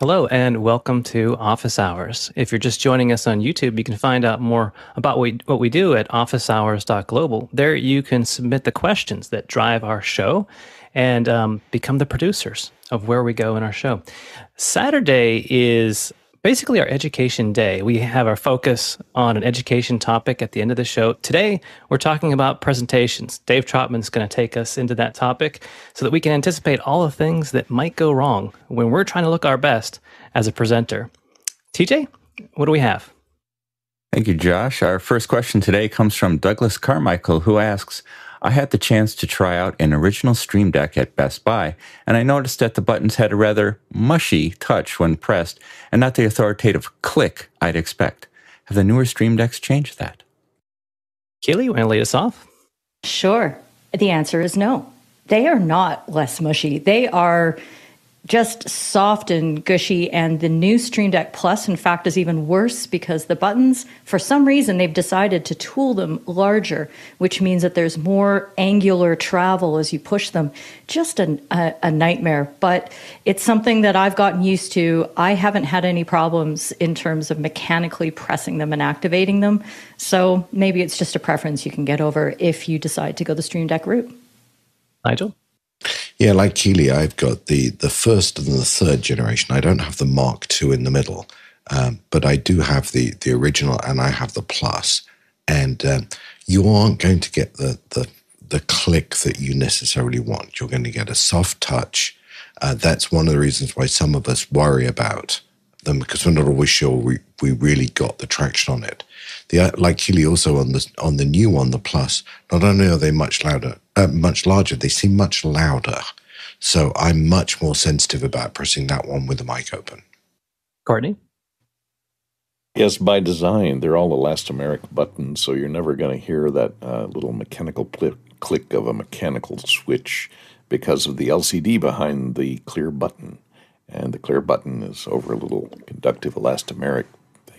Hello and welcome to Office Hours. If you're just joining us on YouTube, you can find out more about what we do at officehours.global. There you can submit the questions that drive our show and um, become the producers of where we go in our show. Saturday is basically our education day. We have our focus on an education topic at the end of the show. Today, we're talking about presentations. Dave Trotman's going to take us into that topic so that we can anticipate all the things that might go wrong when we're trying to look our best as a presenter. TJ, what do we have? Thank you, Josh. Our first question today comes from Douglas Carmichael, who asks, I had the chance to try out an original Stream Deck at Best Buy, and I noticed that the buttons had a rather mushy touch when pressed, and not the authoritative click I'd expect. Have the newer Stream Decks changed that? Keely, you want to lead us off? Sure. The answer is no. They are not less mushy. They are just soft and gushy. And the new Stream Deck Plus, in fact, is even worse because the buttons, for some reason, they've decided to tool them larger, which means that there's more angular travel as you push them. Just a, a, a nightmare. But it's something that I've gotten used to. I haven't had any problems in terms of mechanically pressing them and activating them. So maybe it's just a preference you can get over if you decide to go the Stream Deck route. Nigel? Yeah, like Keely, I've got the the first and the third generation. I don't have the Mark II in the middle, um, but I do have the the original, and I have the Plus. And um, you aren't going to get the the the click that you necessarily want. You're going to get a soft touch. Uh, that's one of the reasons why some of us worry about them because we're not always sure we, we really got the traction on it. The uh, like Keely also on the on the new one, the Plus. Not only are they much louder, uh, much larger, they seem much louder. So I'm much more sensitive about pressing that one with the mic open. Courtney? Yes, by design, they're all elastomeric buttons, so you're never going to hear that uh, little mechanical pl- click of a mechanical switch because of the LCD behind the clear button. And the clear button is over a little conductive elastomeric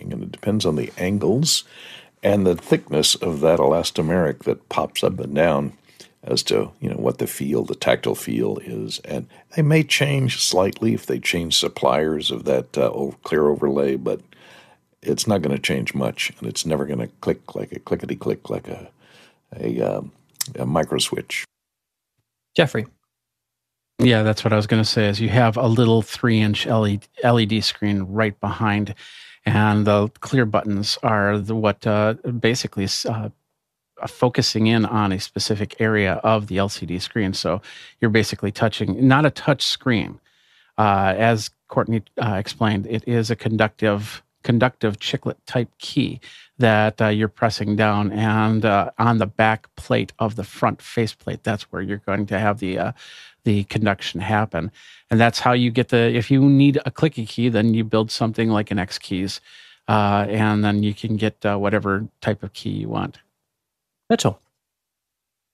thing, and it depends on the angles and the thickness of that elastomeric that pops up and down as to you know what the feel, the tactile feel is, and they may change slightly if they change suppliers of that uh, clear overlay, but it's not going to change much, and it's never going to click like a clickety click like a a, um, a micro switch. Jeffrey. Yeah, that's what I was going to say. Is you have a little three-inch LED, LED screen right behind, and the clear buttons are the, what uh, basically uh, focusing in on a specific area of the LCD screen. So you're basically touching not a touch screen. Uh, as Courtney uh, explained, it is a conductive conductive chiclet type key that uh, you're pressing down and uh, on the back plate of the front faceplate that's where you're going to have the uh, the conduction happen and that's how you get the if you need a clicky key then you build something like an X-keys uh, and then you can get uh, whatever type of key you want Mitchell.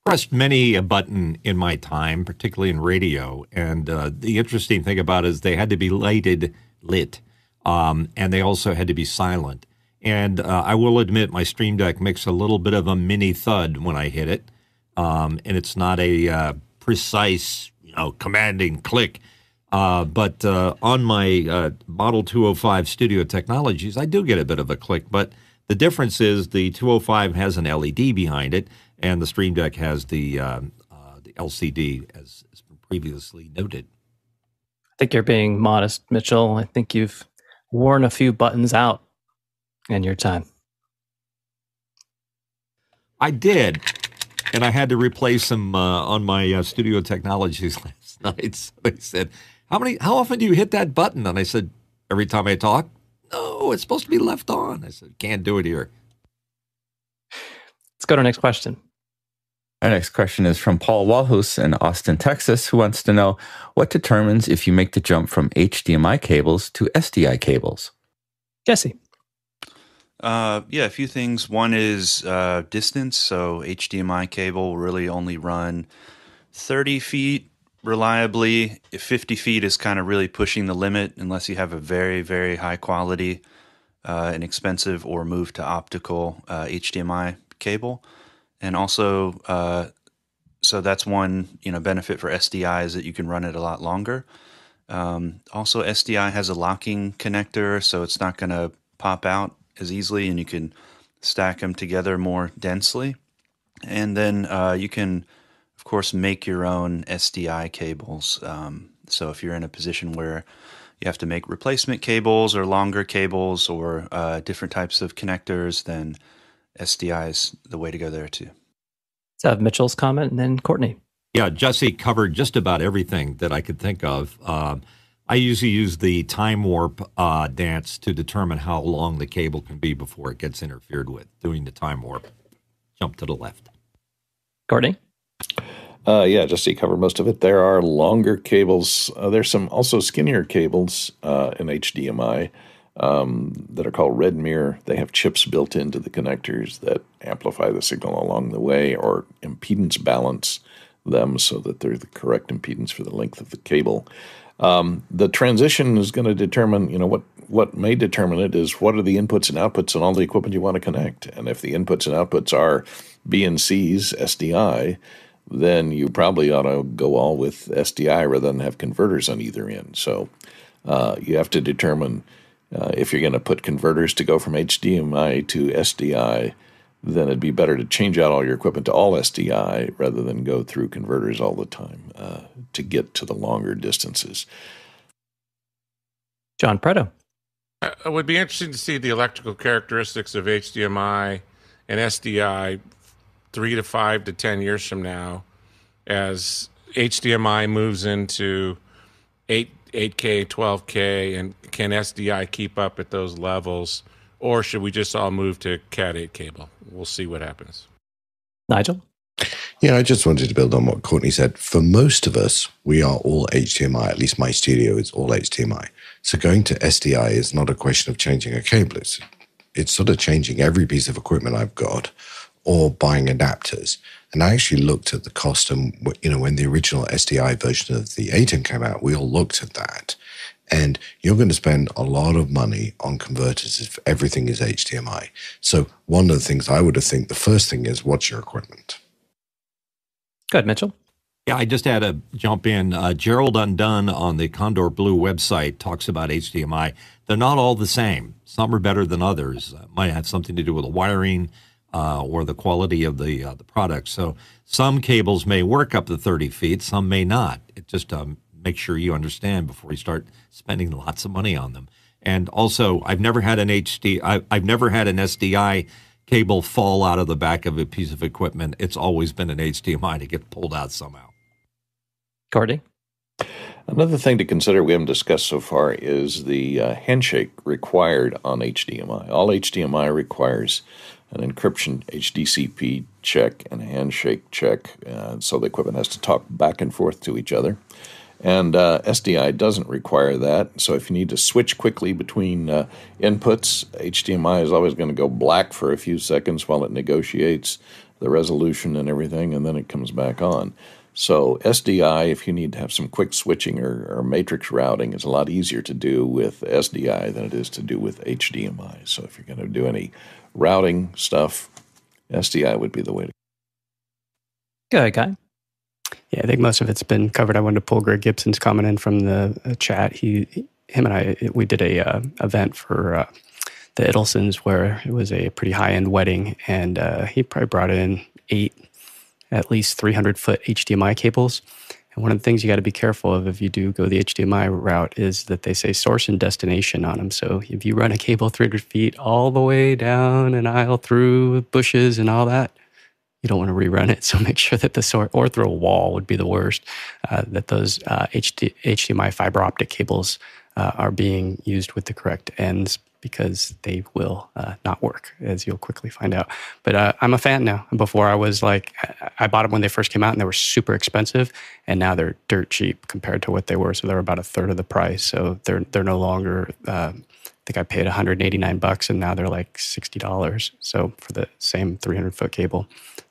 Pressed many a button in my time, particularly in radio. And uh, the interesting thing about it is they had to be lighted, lit, um, and they also had to be silent. And uh, I will admit, my Stream Deck makes a little bit of a mini thud when I hit it, um, and it's not a uh, precise, you know, commanding click. Uh, but uh, on my uh, Model 205 Studio Technologies, I do get a bit of a click, but the difference is the 205 has an LED behind it, and the Stream Deck has the um, uh, the LCD, as has been previously noted. I think you're being modest, Mitchell. I think you've worn a few buttons out in your time. I did, and I had to replace them uh, on my uh, Studio Technologies last night. So they said, "How many? How often do you hit that button?" And I said, "Every time I talk." No, it's supposed to be left on. I said, can't do it here. Let's go to our next question. Our next question is from Paul Walhus in Austin, Texas, who wants to know what determines if you make the jump from HDMI cables to SDI cables. Jesse. Uh, yeah, a few things. One is uh, distance. So HDMI cable will really only run 30 feet reliably. 50 feet is kind of really pushing the limit unless you have a very, very high quality uh, and expensive or move to optical uh, HDMI cable. And also, uh, so that's one you know benefit for SDI is that you can run it a lot longer. Um, also, SDI has a locking connector, so it's not going to pop out as easily, and you can stack them together more densely. And then uh, you can, course, make your own SDI cables. Um, so if you're in a position where you have to make replacement cables or longer cables or uh, different types of connectors, then SDI is the way to go there too. Let's have Mitchell's comment and then Courtney. Yeah, Jesse covered just about everything that I could think of. Um, I usually use the time warp uh, dance to determine how long the cable can be before it gets interfered with. Doing the time warp, jump to the left. Courtney? Uh, yeah, you covered most of it. There are longer cables. Uh, there's some also skinnier cables uh, in HDMI um, that are called RedMere. They have chips built into the connectors that amplify the signal along the way or impedance balance them so that they're the correct impedance for the length of the cable. Um, the transition is going to determine, you know, what what may determine it is what are the inputs and outputs and all the equipment you want to connect. And if the inputs and outputs are BNCs, SDI, then you probably ought to go all with SDI rather than have converters on either end. So uh, you have to determine uh, if you're going to put converters to go from HDMI to SDI, then it'd be better to change out all your equipment to all SDI rather than go through converters all the time uh, to get to the longer distances. John Preto. Uh, it would be interesting to see the electrical characteristics of HDMI and SDI three to five to 10 years from now as HDMI moves into 8, 8K, 12K, and can SDI keep up at those levels? Or should we just all move to Cat 8 cable? We'll see what happens. Nigel? Yeah, I just wanted to build on what Courtney said. For most of us, we are all HDMI. At least my studio is all HDMI. So going to SDI is not a question of changing a cable. It's, it's sort of changing every piece of equipment I've got or buying adapters. And I actually looked at the cost, and you know, when the original SDI version of the ATEM came out, we all looked at that. And you're going to spend a lot of money on converters if everything is HDMI. So one of the things I would have think the first thing is what's your equipment? Go ahead, Mitchell. Yeah, I just had to jump in. Uh, Gerald Undone on the Kondor Blue website talks about HDMI. They're not all the same. Some are better than others. Uh, might have something to do with the wiring uh, or the quality of the uh, the product. So some cables may work up to 30 feet, some may not. It just um, make sure you understand before you start spending lots of money on them. And also, I've never had an HD, I, I've never had an SDI cable fall out of the back of a piece of equipment. It's always been an HDMI to get pulled out somehow. Gordy? Another thing to consider we haven't discussed so far is the uh, handshake required on HDMI. All HDMI requires an encryption HDCP check and a handshake check, uh, so the equipment has to talk back and forth to each other. And uh, SDI doesn't require that. So if you need to switch quickly between uh, inputs, HDMI is always going to go black for a few seconds while it negotiates the resolution and everything, and then it comes back on. So SDI, if you need to have some quick switching or, or, matrix routing, is a lot easier to do with SDI than it is to do with HDMI. So if you're going to do any routing stuff, SDI would be the way to go. Ahead, Guy. Yeah, I think most of it's been covered. I wanted to pull Greg Gibson's comment in from the uh, chat. He, him and I, we did a uh, event for uh, the Idelsons where it was a pretty high end wedding, and uh, he probably brought in eight, at least 300 foot HDMI cables. And one of the things you got to be careful of if you do go the HDMI route is that they say source and destination on them. So if you run a cable 300 feet all the way down an aisle through bushes and all that, you don't want to rerun it. So make sure that the source, or through a wall would be the worst, uh, that those uh, HD, HDMI fiber optic cables uh, are being used with the correct ends because they will uh, not work, as you'll quickly find out. But uh, I'm a fan now. Before I was like, I bought them when they first came out and they were super expensive, and now they're dirt cheap compared to what they were. So they're about a third of the price. So they're they're no longer. Uh, I think I paid 189 bucks, and now they're like sixty dollars. So for the same 300 foot cable.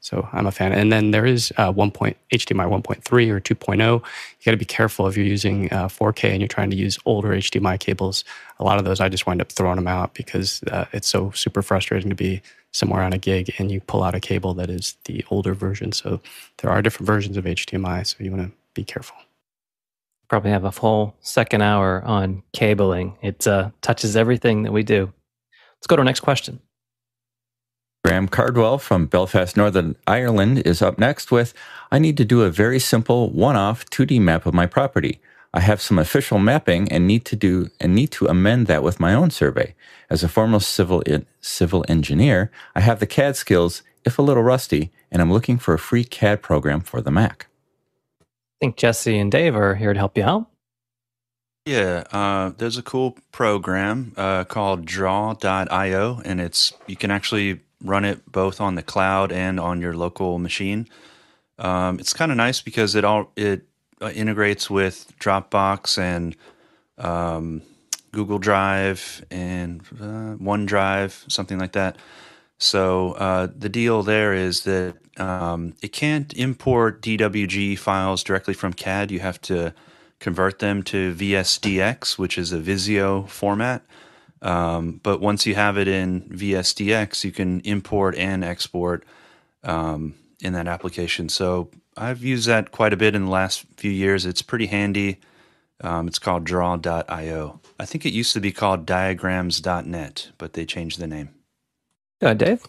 So I'm a fan. And then there is uh, 1. Point, HDMI 1.3 or 2.0. You got to be careful if you're using uh, 4K and you're trying to use older HDMI cables. A lot of those, I just wind up throwing them out because uh, it's so super frustrating to be somewhere on a gig and you pull out a cable that is the older version. So there are different versions of HDMI, so you want to be careful. Probably have a full second hour on cabling. It uh, touches everything that we do. Let's go to our next question. Graham Cardwell from Belfast, Northern Ireland is up next with I need to do a very simple one off 2D map of my property. I have some official mapping and need to do and need to amend that with my own survey. As a former civil civil engineer, I have the CAD skills, if a little rusty, and I'm looking for a free CAD program for the Mac. I think Jesse and Dave are here to help you out. Yeah, uh, there's a cool program uh, called Draw.io, and it's you can actually run it both on the cloud and on your local machine. Um, it's kind of nice because it all it uh, integrates with Dropbox and um, Google Drive and uh, OneDrive, something like that. So uh, the deal there is that um, it can't import DWG files directly from CAD. You have to convert them to VSDX, which is a Visio format. Um, but once you have it in VSDX, you can import and export um, in that application. So I've used that quite a bit in the last few years. It's pretty handy. Um, it's called draw.io. I think it used to be called diagrams.net, but they changed the name. Uh, Dave?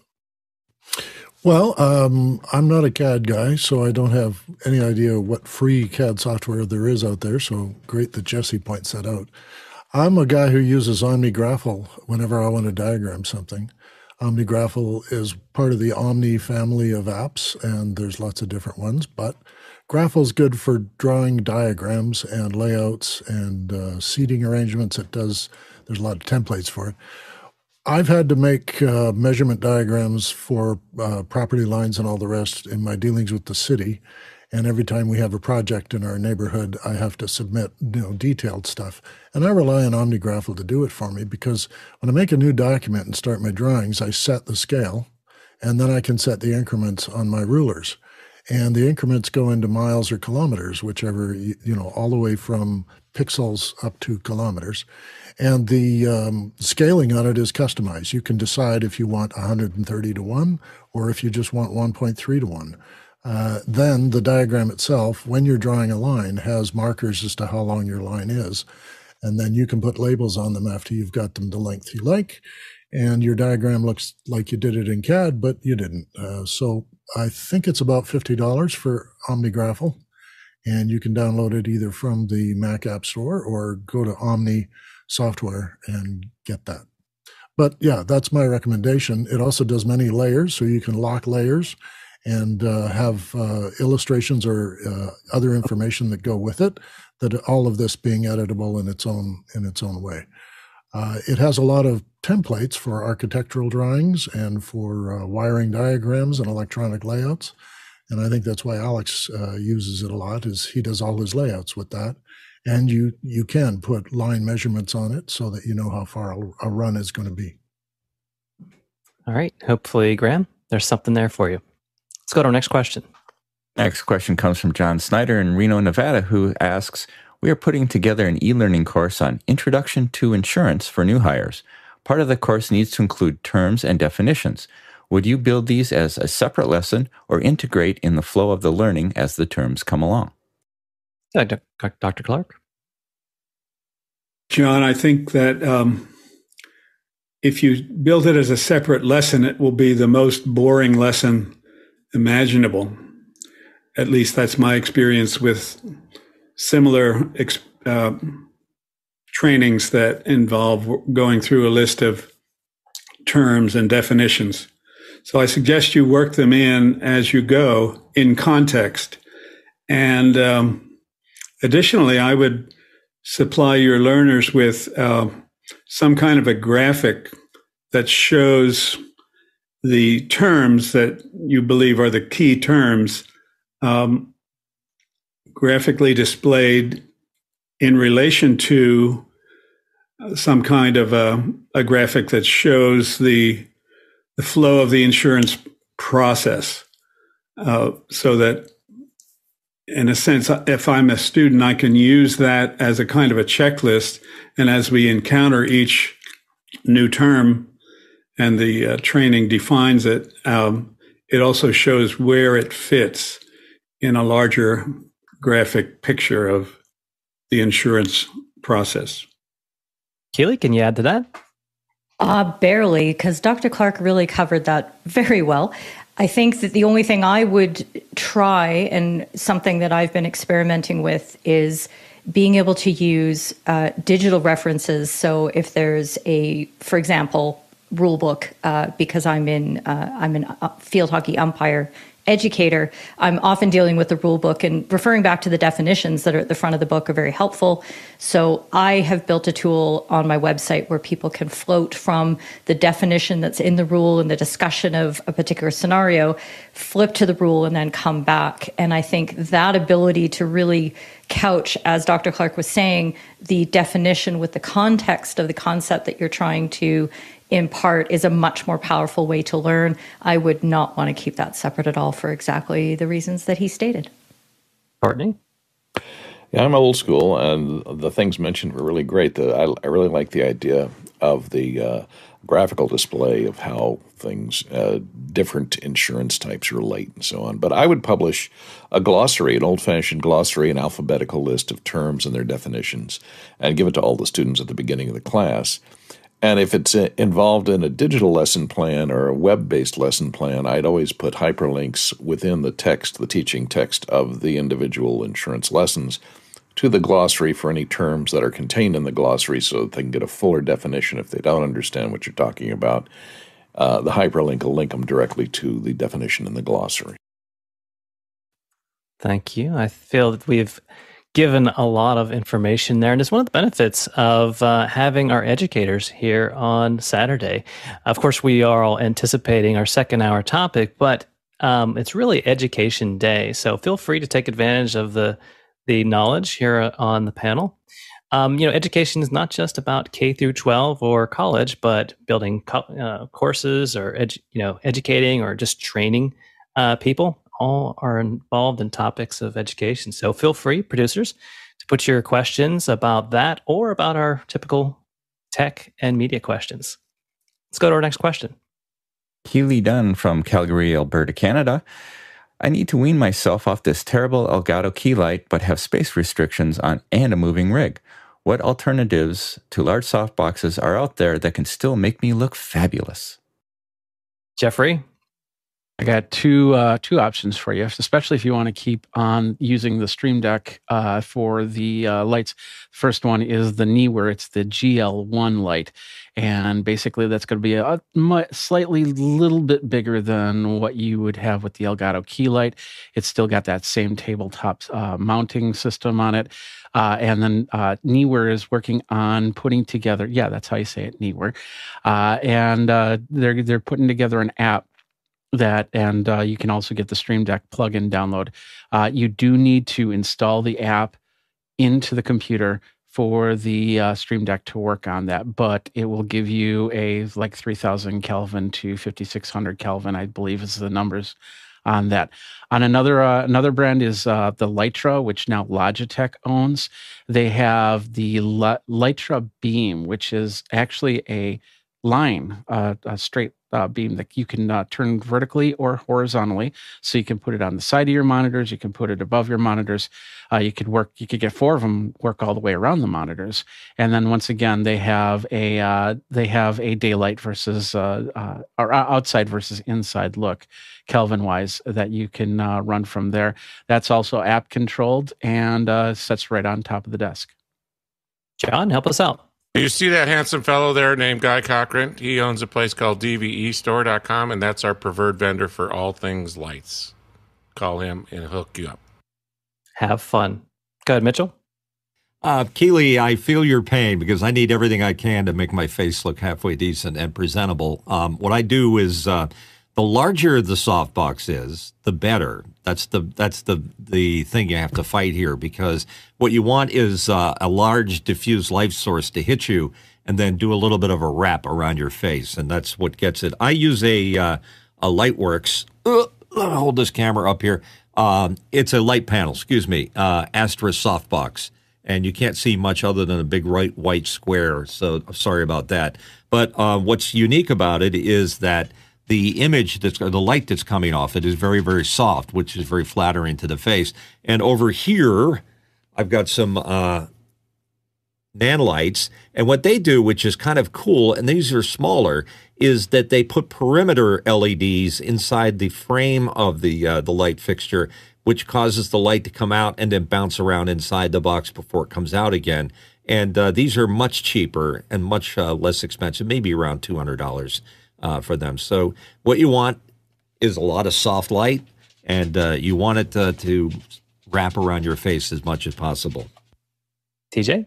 Well, um, I'm not a CAD guy, so I don't have any idea what free CAD software there is out there. So great that Jesse points that out. I'm a guy who uses OmniGraffle whenever I want to diagram something. OmniGraffle is part of the Omni family of apps, and there's lots of different ones, but Graffle is good for drawing diagrams and layouts and uh, seating arrangements. It does, there's a lot of templates for it. I've had to make uh, measurement diagrams for uh, property lines and all the rest in my dealings with the city. And every time we have a project in our neighborhood, I have to submit you know detailed stuff. And I rely on OmniGraffle to do it for me because when I make a new document and start my drawings, I set the scale, and then I can set the increments on my rulers. And the increments go into miles or kilometers, whichever you know, all the way from pixels up to kilometers. And the um, scaling on it is customized. You can decide if you want 130 to 1 or if you just want 1.3 to 1. Uh, then the diagram itself, when you're drawing a line, has markers as to how long your line is. And then you can put labels on them after you've got them the length you like. And your diagram looks like you did it in CAD, but you didn't. Uh, so I think it's about $50 for OmniGraffle. And you can download it either from the Mac App Store or go to Omni Software and get that. But yeah, that's my recommendation. It also does many layers, so you can lock layers and uh, have uh, illustrations or uh, other information that go with it. That all of this being editable in its own in its own way. Uh, it has a lot of templates for architectural drawings and for uh, wiring diagrams and electronic layouts, and I think that's why Alex uh, uses it a lot. Is he does all his layouts with that, and you you can put line measurements on it so that you know how far a, a run is going to be. All right. Hopefully, Graham, there's something there for you. Let's go to our next question. Next question comes from John Snyder in Reno, Nevada, who asks We are putting together an e learning course on Introduction to Insurance for new hires. Part of the course needs to include terms and definitions. Would you build these as a separate lesson or integrate in the flow of the learning as the terms come along? Uh, Dr. Clark? John, I think that um, if you build it as a separate lesson, it will be the most boring lesson imaginable. At least that's my experience with similar uh, trainings that involve going through a list of terms and definitions. So I suggest you work them in as you go in context. And um, additionally, I would supply your learners with uh, some kind of a graphic that shows the terms that you believe are the key terms um, graphically displayed in relation to some kind of a, a graphic that shows the the flow of the insurance process, uh, so that in a sense, if I'm a student, I can use that as a kind of a checklist, and as we encounter each new term and the uh, training defines it, um, it also shows where it fits in a larger graphic picture of the insurance process. Keely, can you add to that? Uh, barely, because Dr. Clark really covered that very well. I think that the only thing I would try and something that I've been experimenting with is being able to use uh, digital references. So if there's a, for example, rule book, uh, because I'm in uh, I'm an uh, field hockey umpire educator, I'm often dealing with the rule book and referring back to the definitions that are at the front of the book are very helpful. So I have built a tool on my website where people can float from the definition that's in the rule and the discussion of a particular scenario, flip to the rule and then come back. And I think that ability to really couch, as Dr. Clark was saying, the definition with the context of the concept that you're trying to in part is a much more powerful way to learn. I would not want to keep that separate at all for exactly the reasons that he stated. Courtney? Yeah, I'm old school, and the things mentioned were really great. The, I, I really like the idea of the uh, graphical display of how things, uh, different insurance types relate and so on. But I would publish a glossary, an old fashioned glossary, an alphabetical list of terms and their definitions, and give it to all the students at the beginning of the class. And if it's uh, involved in a digital lesson plan or a web based lesson plan, I'd always put hyperlinks within the text, the teaching text of the individual insurance lessons to the glossary for any terms that are contained in the glossary so that they can get a fuller definition if they don't understand what you're talking about. Uh, the hyperlink will link them directly to the definition in the glossary. Thank you. I feel that we've given a lot of information there. And it's one of the benefits of uh, having our educators here on Saturday. Of course, we are all anticipating our second hour topic, but um, it's really education day. So feel free to take advantage of the, the knowledge here on the panel. Um, you know, education is not just about K through 12 or college, but building co- uh, courses or, edu- you know, educating or just training uh, people all are involved in topics of education. So feel free, producers, to put your questions about that or about our typical tech and media questions. Let's go to our next question. Keely Dunn from Calgary, Alberta, Canada. I need to wean myself off this terrible Elgato key light, but have space restrictions on and a moving rig. What alternatives to large softboxes are out there that can still make me look fabulous? Jeffrey, I got two uh, two options for you, especially if you want to keep on using the Stream Deck uh, for the uh, lights. First one is the Neewer. It's the GL1 light, and basically that's going to be a, a slightly little bit bigger than what you would have with the Elgato key light. It's still got that same tabletop uh, mounting system on it. Uh, and then uh, Neewer is working on putting together. Yeah, that's how you say it, Neewer. Uh, and they're they're putting together an app that and uh, you can also get the stream deck plugin download uh, you do need to install the app into the computer for the uh, stream deck to work on that but it will give you a like 3000 kelvin to 5600 kelvin i believe is the numbers on that on another uh, another brand is uh, the Litra, which now Logitech owns. They have the L- Litra Beam, which is actually a line, uh, a straight uh, beam that you can uh, turn vertically or horizontally. So you can put it on the side of your monitors. You can put it above your monitors. Uh, you could work. You could get four of them work all the way around the monitors. And then once again, they have a uh, they have a daylight versus uh, uh, or outside versus inside look, Kelvin wise, that you can run from there. That's also app controlled and sets right on top of the desk. John, help us out. You see that handsome fellow there named Guy Cochran? He owns a place called DVEstore.com, and that's our preferred vendor for all things lights. Call him and hook you up. Have fun. Go ahead, Mitchell. Uh, Keely, I feel your pain because I need everything I can to make my face look halfway decent and presentable. Um, what I do is uh, the larger the softbox is, the better. That's the that's the the thing you have to fight here because what you want is uh, a large diffuse light source to hit you and then do a little bit of a wrap around your face, and that's what gets it. I use a uh, a Lightworks. Uh, hold this camera up here. Um, it's a light panel. Excuse me, uh, Astra softbox and you can't see much other than a big right white square. So sorry about that. But uh, what's unique about it is that the image that's the light that's coming off it is very very soft, which is very flattering to the face. And over here, I've got some uh, nanolights. And what they do, which is kind of cool, and these are smaller, is that they put perimeter LEDs inside the frame of the uh, the light fixture, which causes the light to come out and then bounce around inside the box before it comes out again. And uh, these are much cheaper and much uh, less expensive, maybe around two hundred dollars uh, for them. So what you want is a lot of soft light, and uh, you want it uh, to wrap around your face as much as possible. TJ.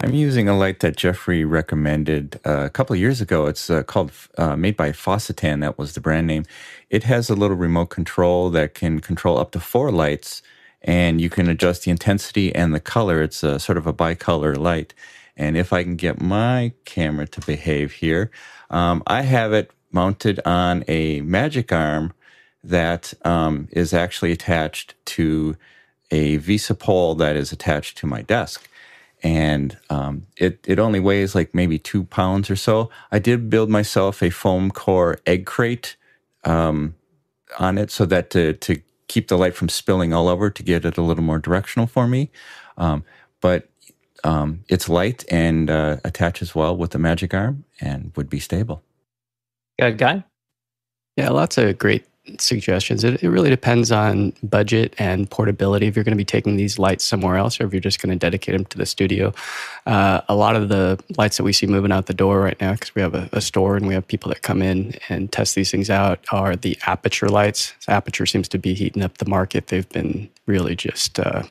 I'm using a light that Jeffrey recommended uh, a couple of years ago. It's uh, called uh, made by Fossetan. That was the brand name. It has a little remote control that can control up to four lights, and you can adjust the intensity and the color. It's a sort of a bicolor light. And if I can get my camera to behave here, um, I have it mounted on a magic arm that um, is actually attached to a VESA pole that is attached to my desk and um, it it only weighs like maybe two pounds or so. I did build myself a foam core egg crate um, on it so that to to keep the light from spilling all over to get it a little more directional for me. Um, but um, it's light and uh, attaches well with the magic arm and would be stable. Good guy. Yeah, lots of great suggestions. It, it really depends on budget and portability. If you're going to be taking these lights somewhere else, or if you're just going to dedicate them to the studio, uh, a lot of the lights that we see moving out the door right now, because we have a, a, store and we have people that come in and test these things out, are the Aputure lights. Aputure seems to be heating up the market. They've been really just uh,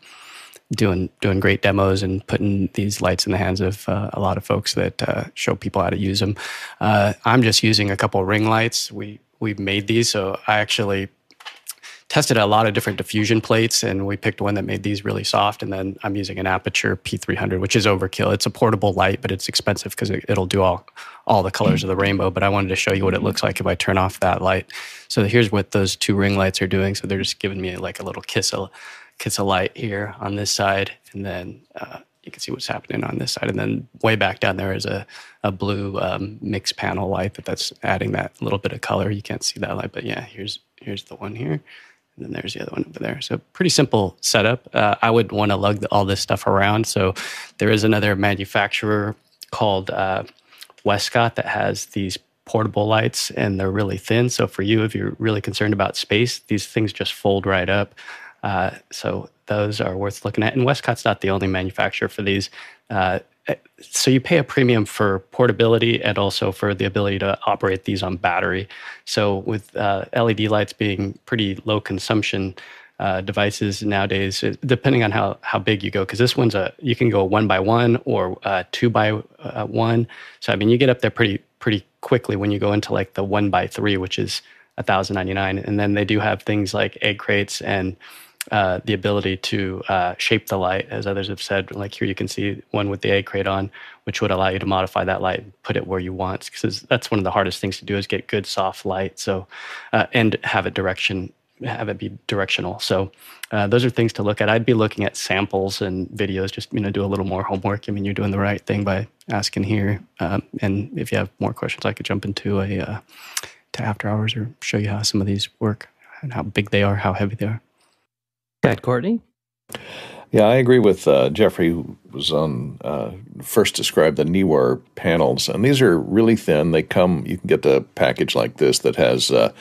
doing doing great demos and putting these lights in the hands of uh, a lot of folks that uh, show people how to use them. Uh, I'm just using a couple ring lights. We we made these. So I actually tested a lot of different diffusion plates and we picked one that made these really soft. And then I'm using an Aputure P300, which is overkill. It's a portable light, but it's expensive because it, will do all, all the colors of the rainbow. But I wanted to show you what it looks like if I turn off that light. So here's what those two ring lights are doing. So they're just giving me like a little kiss of, kiss a light here on this side. And then uh, you can see what's happening on this side. And then way back down there is a, a blue um, mixed panel light that that's adding that little bit of color. You can't see that light, but yeah, here's here's the one here. And then there's the other one over there. So pretty simple setup. Uh, I would want to lug the, all this stuff around. So there is another manufacturer called uh, Westcott that has these portable lights and they're really thin. So for you, if you're really concerned about space, these things just fold right up. Uh, so those are worth looking at. And Westcott's not the only manufacturer for these. Uh, so you pay a premium for portability and also for the ability to operate these on battery. So with uh, LED lights being pretty low consumption uh, devices nowadays, depending on how how big you go, because this one's a you can go one by one or uh, two by uh, one. So I mean, you get up there pretty pretty quickly when you go into like the one by three, which is 1099 and then they do have things like egg crates and uh, the ability to uh, shape the light, as others have said. Like here, you can see one with the egg crate on, which would allow you to modify that light put it where you want. Because that's one of the hardest things to do is get good soft light. So, uh, and have it direction, have it be directional. So, uh, those are things to look at. I'd be looking at samples and videos. Just you know, do a little more homework. I mean, you're doing the right thing by asking here. Um, and if you have more questions, I could jump into a uh, to after hours or show you how some of these work and how big they are, how heavy they are. That Courtney? Yeah, I agree with uh, Jeffrey, who was on uh, first described the Neewer panels, and these are really thin. They come, you can get a package like this that has uh,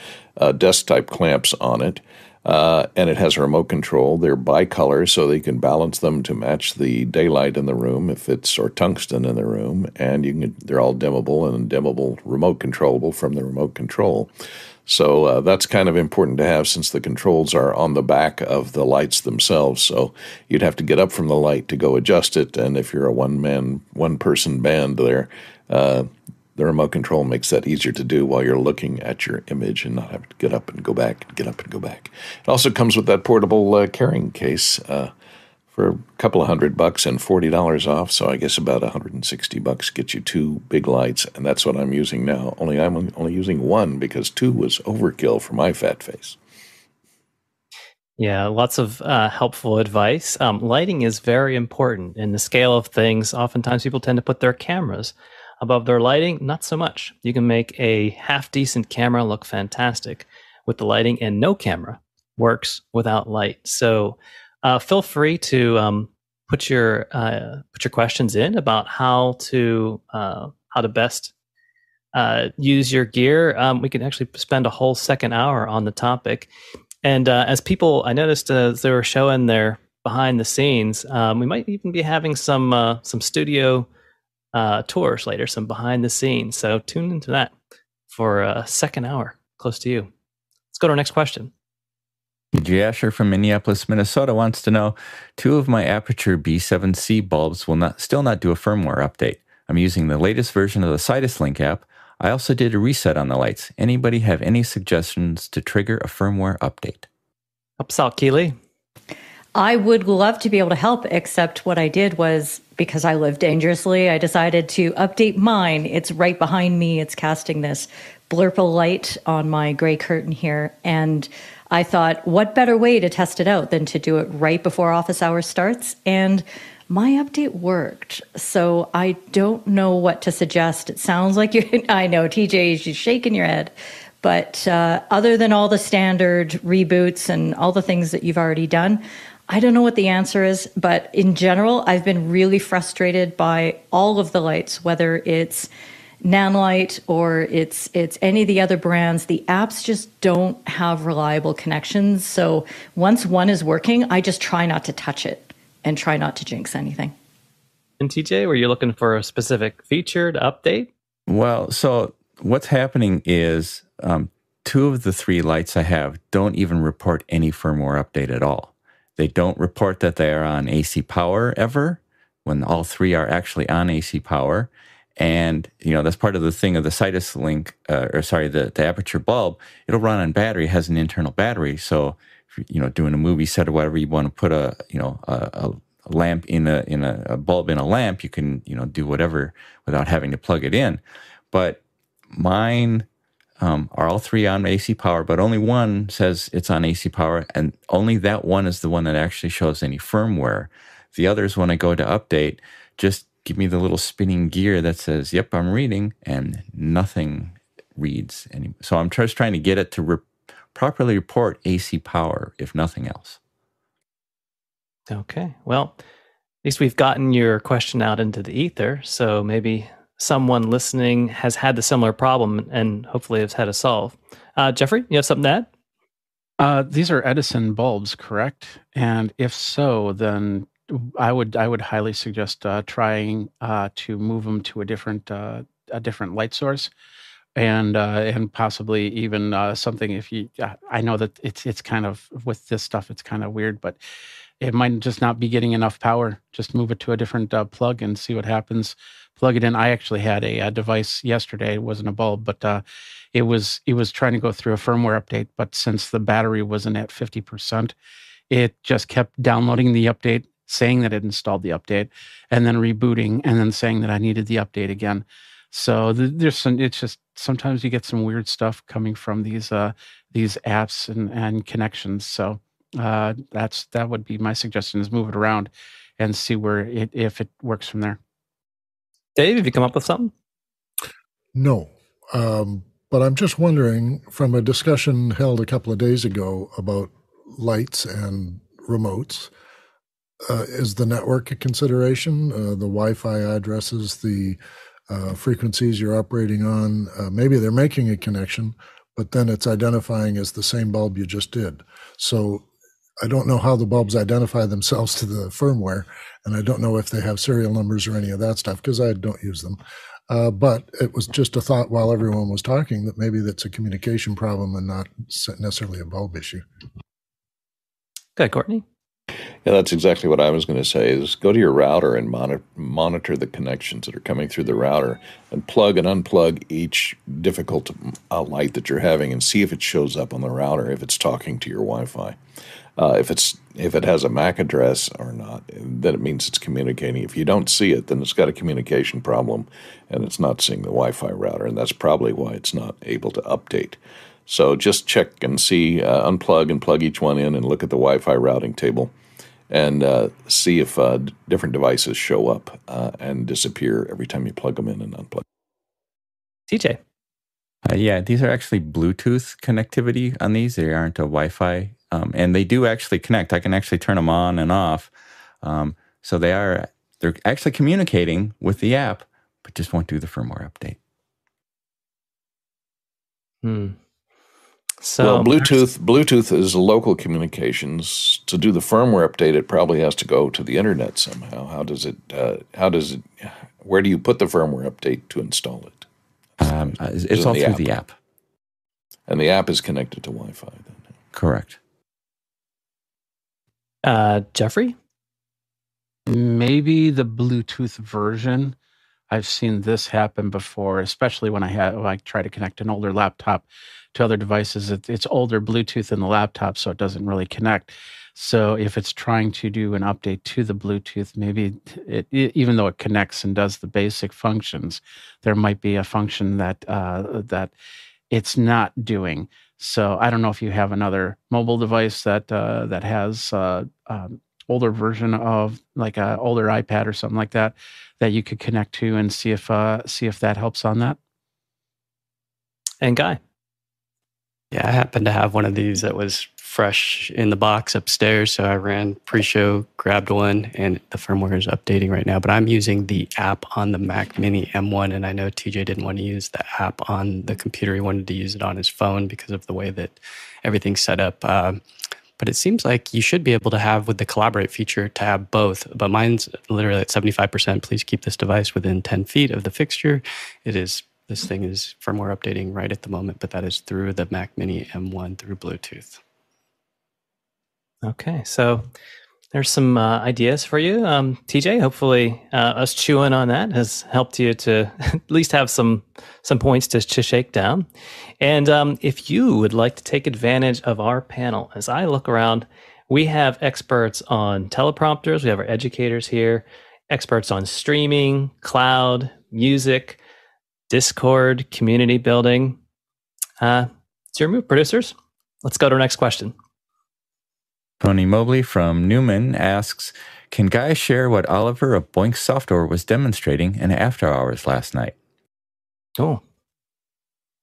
desk type clamps on it, uh, and it has a remote control. They're bicolor, so they can balance them to match the daylight in the room if it's or tungsten in the room, and you can. They're all dimmable and dimmable, remote controllable from the remote control. So uh, that's kind of important to have since the controls are on the back of the lights themselves. So you'd have to get up from the light to go adjust it. And if you're a one man, one person band there, uh, the remote control makes that easier to do while you're looking at your image and not have to get up and go back, get up and go back. It also comes with that portable uh, carrying case. Uh, for a couple of hundred bucks and forty dollars off. So I guess about 160 bucks gets you two big lights, and that's what I'm using now. Only I'm only using one because two was overkill for my fat face. Yeah, lots of uh, helpful advice. Um, lighting is very important in the scale of things. Oftentimes, people tend to put their cameras above their lighting. Not so much. You can make a half decent camera look fantastic with the lighting, and no camera works without light. So uh, feel free to um, put your uh, put your questions in about how to uh, how to best uh, use your gear. Um, we can actually spend a whole second hour on the topic. And uh, as people, I noticed as they were showing their behind the scenes, um, we might even be having some uh, some studio uh, tours later, some behind the scenes. So tune into that for a second hour close to you. Let's go to our next question. Jasher from Minneapolis, Minnesota wants to know two of my Aputure B7C bulbs will not still not do a firmware update. I'm using the latest version of the Sidus Link app. I also did a reset on the lights. Anybody have any suggestions to trigger a firmware update? Out, Keely. I would love to be able to help, except what I did was because I live dangerously, I decided to update mine. It's right behind me. It's casting this blurple light on my gray curtain here. And I thought, what better way to test it out than to do it right before office hours starts? And my update worked. So I don't know what to suggest. It sounds like you, I know, TJ is shaking your head. But uh, other than all the standard reboots and all the things that you've already done, I don't know what the answer is. But in general, I've been really frustrated by all of the lights, whether it's Nanlite or it's it's any of the other brands, the apps just don't have reliable connections. So once one is working, I just try not to touch it and try not to jinx anything. And TJ, were you looking for a specific feature to update? Well, so what's happening is um, two of the three lights I have don't even report any firmware update at all. They don't report that they are on AC power ever when all three are actually on AC power. And you know that's part of the thing of the Sidus Link, uh, or sorry, the, the Aputure bulb. It'll run on battery, has an internal battery. So, you know, doing a movie set or whatever, you want to put a you know a, a lamp in a in a, a, bulb in a lamp, you can you know do whatever without having to plug it in. But mine um, are all three on AC power, but only one says it's on AC power, and only that one is the one that actually shows any firmware. The others, when I go to update, just give me the little spinning gear that says, "Yep, I'm reading," and nothing reads. Any- so I'm just trying to get it to re- properly report AC power, if nothing else. Okay. Well, at least we've gotten your question out into the ether. So maybe someone listening has had the similar problem and hopefully has had a solve. Uh, Jeffrey, you have something to add? Uh, these are Edison bulbs, correct? And if so, then I would I would highly suggest uh, trying uh, to move them to a different uh, a different light source, and uh, and possibly even something. If you, I know that it's it's kind of with this stuff, it's kind of weird, but it might just not be getting enough power. Just move it to a different plug and see what happens. Plug it in. I actually had a, a device yesterday. It wasn't a bulb, but it was it was trying to go through a firmware update. But since the battery wasn't at fifty percent, it just kept downloading the update saying that it installed the update and then rebooting and then saying that I needed the update again. So there's some, it's just sometimes you get some weird stuff coming from these uh, these apps and, and connections. So uh, that's that would be my suggestion is move it around and see where it if it works from there. Dave, have you come up with something? No, um, but I'm just wondering from a discussion held a couple of days ago about lights and remotes uh, is the network a consideration? Uh, the Wi-Fi addresses, the uh, frequencies you're operating on. Uh, maybe they're making a connection, but then it's identifying as the same bulb you just did. So I don't know how the bulbs identify themselves to the firmware, and I don't know if they have serial numbers or any of that stuff because I don't use them. Uh, but it was just a thought while everyone was talking that maybe that's a communication problem and not necessarily a bulb issue. Good, Courtney. Yeah, that's exactly what I was going to say. Is go to your router and monitor, monitor the connections that are coming through the router, and plug and unplug each difficult uh, light that you're having, and see if it shows up on the router if it's talking to your Wi-Fi. Uh, if it's if it has a MAC address or not, then it means it's communicating. If you don't see it, then it's got a communication problem, and it's not seeing the Wi-Fi router, and that's probably why it's not able to update. So just check and see, uh, unplug and plug each one in, and look at the Wi-Fi routing table, and uh, see if uh, different devices show up uh, and disappear every time you plug them in and unplug. TJ. Uh, yeah, these are actually Bluetooth connectivity on these. They aren't a Wi-Fi, um, and they do actually connect. I can actually turn them on and off. Um, So they are they're actually communicating with the app, but just won't do the firmware update. Hmm. So well, Bluetooth Bluetooth is local communications. To do the firmware update, it probably has to go to the internet somehow. How does it? Uh, how does it? Where do you put the firmware update to install it? Um, uh, it's, it's all the through app? the app, and the app is connected to Wi-Fi. Then correct. Uh, Jeffrey, maybe the Bluetooth version. I've seen this happen before, especially when I have when I try to connect an older laptop to other devices. It, it's older Bluetooth in the laptop, so it doesn't really connect. So if it's trying to do an update to the Bluetooth, maybe it, it, even though it connects and does the basic functions, there might be a function that uh, that it's not doing. So I don't know if you have another mobile device that uh, that has uh, um, older version of like an older iPad or something like that that you could connect to and see if uh, see if that helps on that. And Guy. Yeah, I happen to have one of these that was fresh in the box upstairs. So I ran pre show, grabbed one, and the firmware is updating right now. But I'm using the app on the Mac Mini M1. And I know TJ didn't want to use the app on the computer. He wanted to use it on his phone because of the way that everything's set up. Um, but it seems like you should be able to have with the collaborate feature to have both. But mine's literally at 75%. Please keep this device within 10 feet of the fixture. It is this thing is firmware updating right at the moment, but that is through the Mac Mini M1 through Bluetooth. Okay, so there's some uh, ideas for you, um, TJ. Hopefully, uh, us chewing on that has helped you to at least have some some points to, to shake down. And um, if you would like to take advantage of our panel, as I look around, we have experts on teleprompters. We have our educators here, experts on streaming, cloud, music Discord, community building. Uh, it's your move, producers. Let's go to our next question. Tony Mobley from Newman asks Can Guy share what Oliver of Boinx Software was demonstrating in after hours last night? Oh.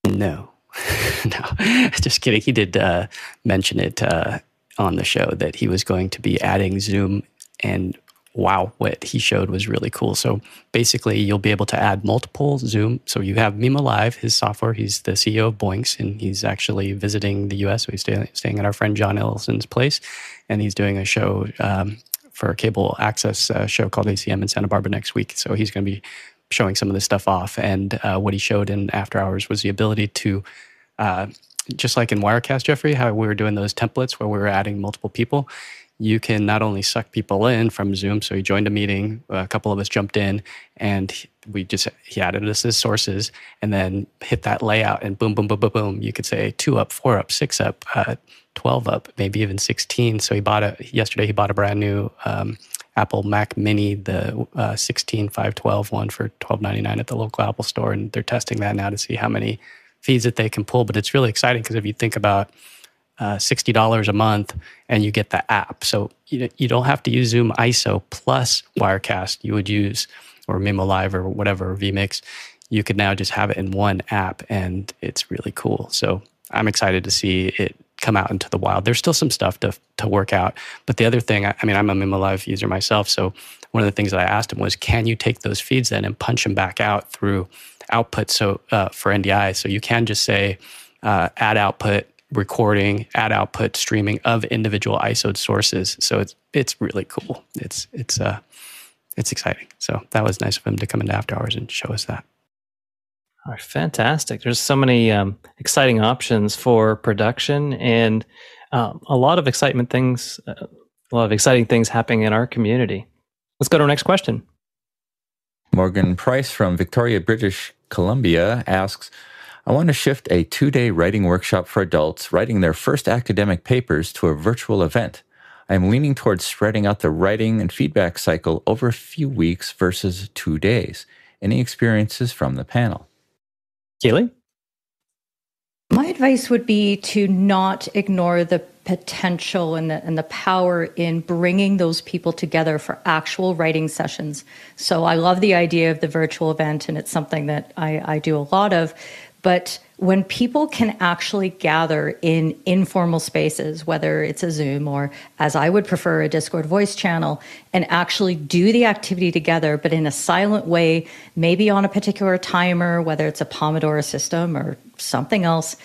No. no. Just kidding. He did uh, mention it uh, on the show that he was going to be adding Zoom and wow, what he showed was really cool. So basically, you'll be able to add multiple Zoom. So you have Mimo Live, his software. He's the CEO of Boinx, and he's actually visiting the U.S. So he's stay, staying at our friend John Ellison's place, and he's doing a show um, for a cable access uh, show called ACM in Santa Barbara next week. So he's going to be showing some of this stuff off. And uh, what he showed in After Hours was the ability to uh, just like in Wirecast, Jeffrey, how we were doing those templates where we were adding multiple people, you can not only suck people in from Zoom. So he joined a meeting, a couple of us jumped in, and we just he added us as sources, and then hit that layout, and boom, boom, boom, boom, boom. You could say two up, four up, six up, uh, twelve up, maybe even sixteen. So he bought a yesterday. He bought a brand new. Um, Apple Mac Mini, the uh, 16 512 one for 12.99 at the local Apple store, and they're testing that now to see how many feeds that they can pull. But it's really exciting because if you think about uh, $60 a month and you get the app. So you, you don't have to use Zoom ISO plus Wirecast. You would use, or Mimo Live or whatever, vMix. You could now just have it in one app and it's really cool. So I'm excited to see it come out into the wild. There's still some stuff to, to work out. But the other thing, I, I mean, I'm a Mimo Live user myself. So one of the things that I asked him was, can you take those feeds then and punch them back out through output so uh, for NDI? So you can just say, uh, add output recording, add output, streaming of individual ISO sources. So it's it's really cool. It's it's uh it's exciting. So that was nice of him to come into after hours and show us that. All right, fantastic. There's so many um, exciting options for production and um, a lot of excitement things, uh, a lot of exciting things happening in our community. Let's go to our next question. Morgan Price from Victoria, British Columbia asks I want to shift a two day writing workshop for adults writing their first academic papers to a virtual event. I am leaning towards spreading out the writing and feedback cycle over a few weeks versus two days. Any experiences from the panel? Keely? My advice would be to not ignore the potential and the, and the power in bringing those people together for actual writing sessions. So I love the idea of the virtual event, and it's something that I, I do a lot of. But when people can actually gather in informal spaces, whether it's a Zoom or, as I would prefer, a Discord voice channel, and actually do the activity together, but in a silent way, maybe on a particular timer, whether it's a Pomodoro system or something else,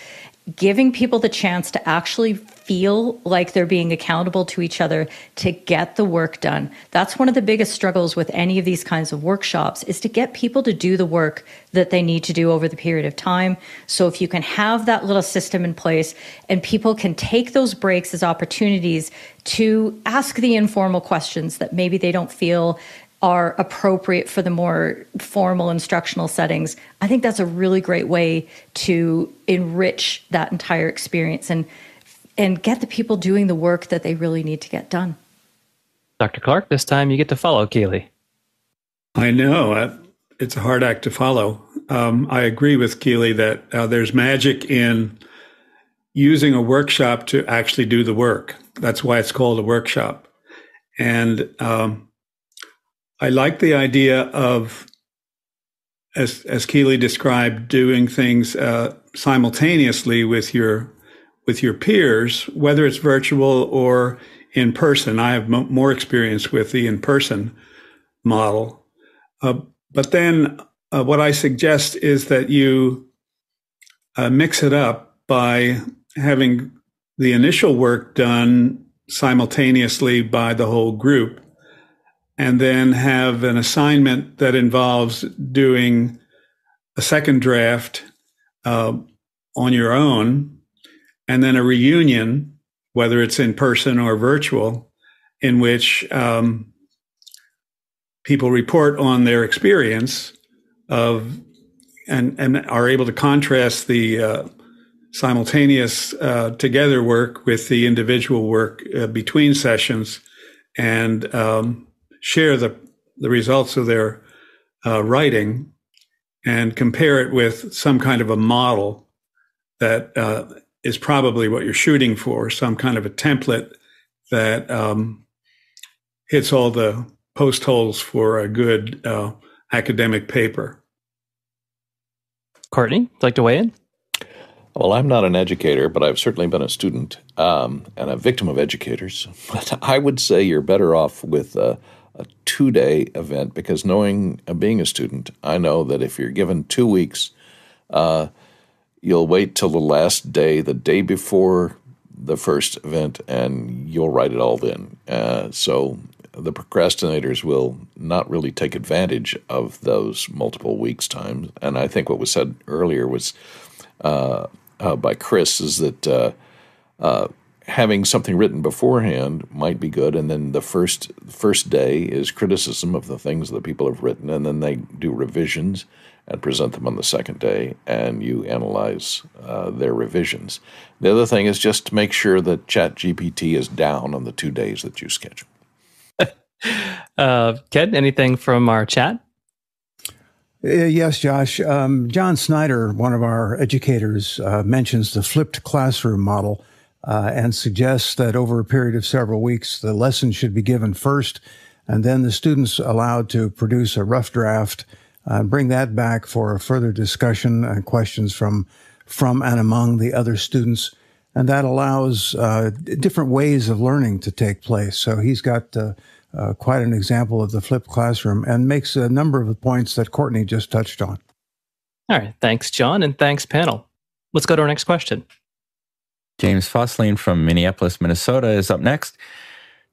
giving people the chance to actually feel like they're being accountable to each other to get the work done. That's one of the biggest struggles with any of these kinds of workshops is to get people to do the work that they need to do over the period of time. So if you can have that little system in place and people can take those breaks as opportunities to ask the informal questions that maybe they don't feel are appropriate for the more formal instructional settings, I think that's a really great way to enrich that entire experience and and get the people doing the work that they really need to get done. Dr. Clark, this time you get to follow Keely. I know. It's a hard act to follow. Um, I agree with Keely that uh, there's magic in using a workshop to actually do the work. That's why it's called a workshop. And um, I like the idea of, as as Keely described, doing things uh, simultaneously with your with your peers, whether it's virtual or in person. I have m- more experience with the in person model, uh, but then uh, what I suggest is that you uh, mix it up by having the initial work done simultaneously by the whole group and then have an assignment that involves doing a second draft uh, on your own, and then a reunion, whether it's in person or virtual, in which um, people report on their experience of and and are able to contrast the uh, simultaneous uh, together work with the individual work uh, between sessions and um, share the, the results of their uh, writing and compare it with some kind of a model that uh, is probably what you're shooting for, some kind of a template that um, hits all the post holes for a good uh, academic paper. Courtney, like to weigh in? Well, I'm not an educator, but I've certainly been a student um, and a victim of educators. But I would say you're better off with uh, a two day event because knowing uh, being a student, I know that if you're given two weeks, uh, you'll wait till the last day, the day before the first event, and you'll write it all then. Uh, so the procrastinators will not really take advantage of those multiple weeks' time. And I think what was said earlier was uh, uh, by Chris is that uh, having something written beforehand might be good and then the first first day is criticism of the things that people have written and then they do revisions and present them on the second day and you analyze uh, their revisions. The other thing is just to make sure that chat gpt is down on the two days that you schedule. Uh, ken anything from our chat? Uh, yes, Josh. Um, John Snyder, one of our educators, uh, mentions the flipped classroom model uh, and suggests that over a period of several weeks, the lesson should be given first, and then the students allowed to produce a rough draft, uh, bring that back for a further discussion and questions from from and among the other students, and that allows uh, different ways of learning to take place. So he's got. Uh, uh, quite an example of the flipped classroom and makes a number of the points that Courtney just touched on. All right. Thanks, John, and thanks, panel. Let's go to our next question. James Fosling from Minneapolis, Minnesota is up next.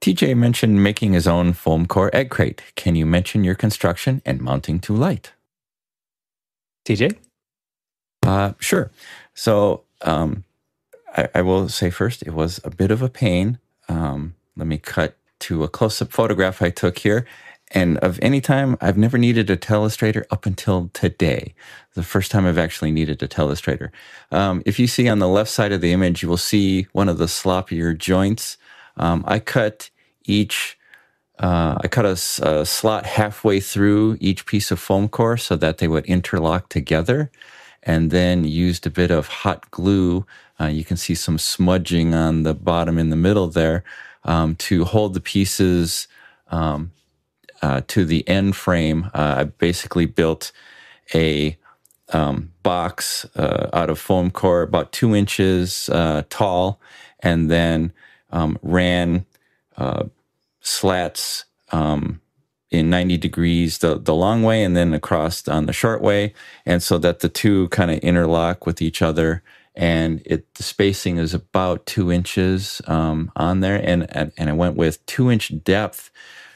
TJ mentioned making his own foam core egg crate. Can you mention your construction and mounting to light? TJ? Uh, sure. So um, I, I, will say first, it was a bit of a pain. Um, let me cut to a close up photograph I took here. And of any time, I've never needed a telestrator up until today. The first time I've actually needed a telestrator. Um, if you see on the left side of the image, you will see one of the sloppier joints. Um, I cut each, uh, I cut a, a, slot halfway through each piece of foam core so that they would interlock together, and then used a bit of hot glue. Uh, you can see some smudging on the bottom in the middle there um, to hold the pieces um, uh, to the end frame, uh, I basically built a um, box uh, out of foam core, about two inches uh, tall, and then um, ran uh, slats um, in 90 degrees the, the long way and then across on the short way. And so that the two kind of interlock with each other. And it the spacing is about two inches um, on there. And, and, and I went with two inch depth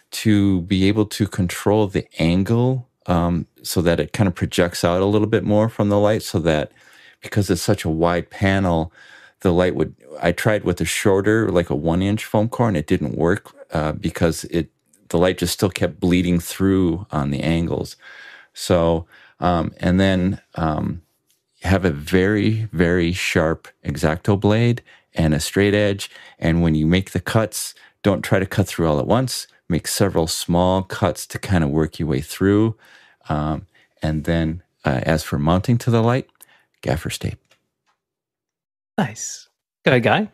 to be able to control the angle um, so that it kind of projects out a little bit more from the light so that because it's such a wide panel, the light would, I tried with a shorter, like a one inch foam core and it didn't work uh, because it, the light just still kept bleeding through on the angles. So, um, and then um, have a very, very sharp exacto blade and a straight edge. And when you make the cuts, don't try to cut through all at once. Make several small cuts to kind of work your way through. Um, and then, uh, as for mounting to the light, gaffer's tape. Nice. Good guy.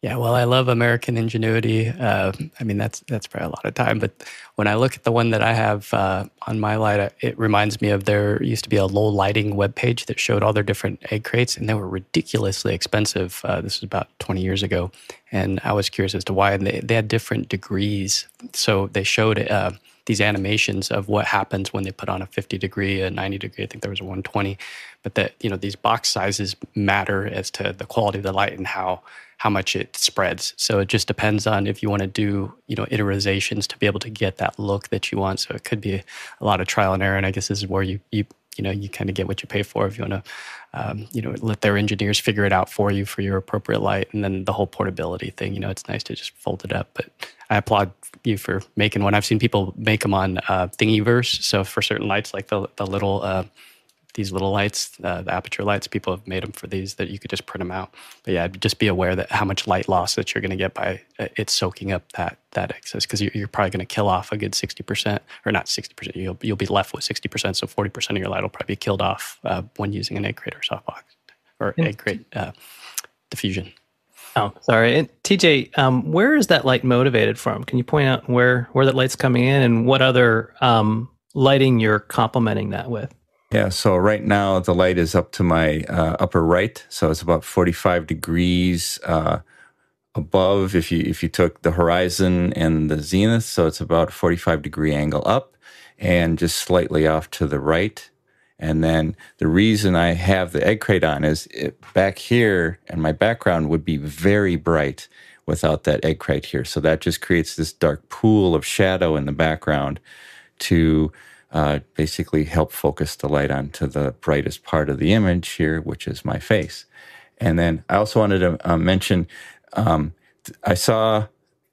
Yeah, well, I love American ingenuity. Uh, I mean, that's that's probably a lot of time, but when I look at the one that I have uh, on my light, it reminds me of there used to be a low lighting web page that showed all their different egg crates, and they were ridiculously expensive. Uh, this was about 20 years ago, and I was curious as to why. And they, they had different degrees, so they showed uh, these animations of what happens when they put on a 50 degree, a 90 degree. I think there was a 120, but that you know these box sizes matter as to the quality of the light and how how much it spreads. So it just depends on if you want to do, you know, iterations to be able to get that look that you want. So it could be a lot of trial and error. And I guess this is where you you you know you kind of get what you pay for if you want to um, you know let their engineers figure it out for you for your appropriate light and then the whole portability thing you know it's nice to just fold it up. But i applaud you for making one. I've seen people make them on uh, thingiverse so for certain lights like the, the little uh, these little lights, uh, the Aputure lights. People have made them for these that you could just print them out. But yeah, just be aware that how much light loss that you're going to get by uh, it soaking up that that excess because you're, you're, probably going to kill off a good sixty percent, or not sixty percent. You'll you'll be left with sixty percent, so forty percent of your light will probably be killed off uh, when using an egg crate or softbox or egg crate uh, diffusion. Oh, sorry. And TJ, um, where is that light motivated from? Can you point out where where that light's coming in and what other um, lighting you're complementing that with? Yeah, so right now the light is up to my uh, upper right, so it's about 45 degrees uh, above if you if you took the horizon and the zenith, so it's about 45 degree angle up and just slightly off to the right. And then the reason I have the egg crate on is it, back here and my background would be very bright without that egg crate here. So that just creates this dark pool of shadow in the background to uh, basically help focus the light onto the brightest part of the image here, which is my face. And then I also wanted to uh, mention um, I saw,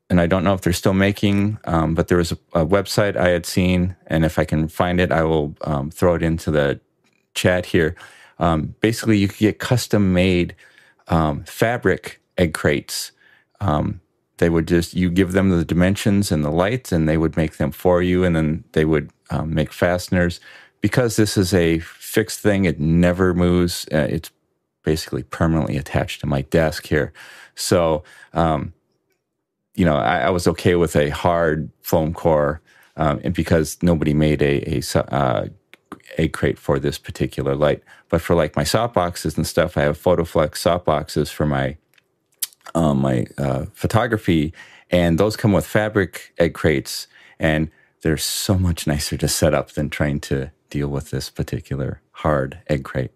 and I don't know if they're still making, um, but there was a, a, website I had seen, and if I can find it, I will um, throw it into the chat here. Um, basically, you could get custom made um, fabric egg crates um, they would just you give them the dimensions and the lights and they would make them for you and then they would um, make fasteners. Because this is a fixed thing it never moves uh, it's basically permanently attached to my desk here. So um, you know I, I, was okay with a hard foam core um, and because nobody made a, a uh, a crate for this particular light. But for like my soft boxes and stuff i have photoflex soft boxes for my um, my uh, photography, and those come with fabric egg crates, and they're so much nicer to set up than trying to deal with this particular hard egg crate.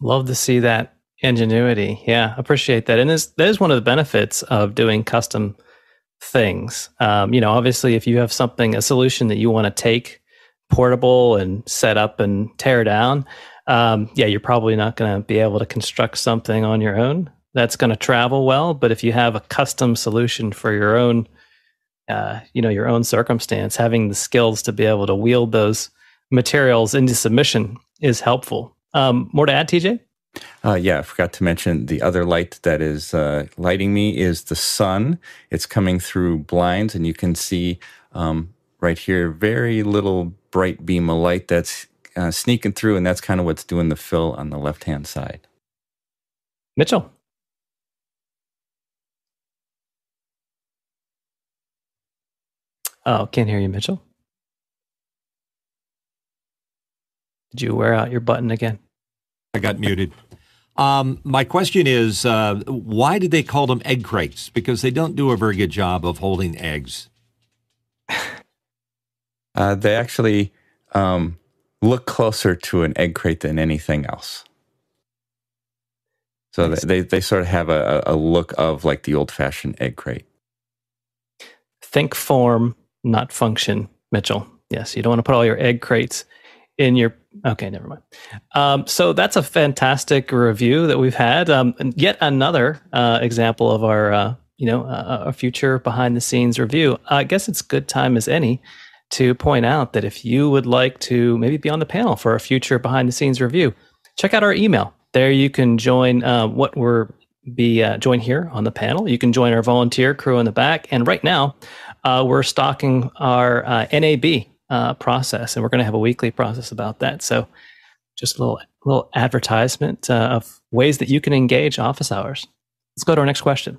Love to see that ingenuity. Yeah, appreciate that. And that is one of the benefits of doing custom things. Um, you know, obviously, if you have something, a solution that you want to take portable and set up and tear down, um, yeah, you're probably not going to be able to construct something on your own that's going to travel well. But if you have a custom solution for your own, uh, you know, your own circumstance, having the skills to be able to wield those materials into submission is helpful. Um, more to add, TJ? Uh, yeah, I forgot to mention the other light that is uh, lighting me is the sun. It's coming through blinds, and you can see um, right here very little bright beam of light that's uh, sneaking through, and that's kind of what's doing the fill on the left hand side. Mitchell. Oh, can't hear you, Mitchell. Did you wear out your button again? I got muted. Um, my question is, uh, why did they call them egg crates? Because they don't do a very good job of holding eggs. Uh, they actually um, look closer to an egg crate than anything else. So nice. they, they sort of have a, a look of like the old fashioned egg crate. Think form, not function, Mitchell. Yes, you don't want to put all your egg crates in your okay never mind. Um, so that's a fantastic review that we've had um, yet another uh, example of our uh, you know uh, a future behind the scenes review. I guess it's good time as any to point out that if you would like to maybe be on the panel for a future behind the scenes review check out our email. There you can join uh, what we're be uh, join here on the panel. You can join our volunteer crew in the back. And right now uh, we're stocking our nab uh, process, and we're going to have a weekly process about that. So, just a little little advertisement uh, of ways that you can engage office hours. Let's go to our next question.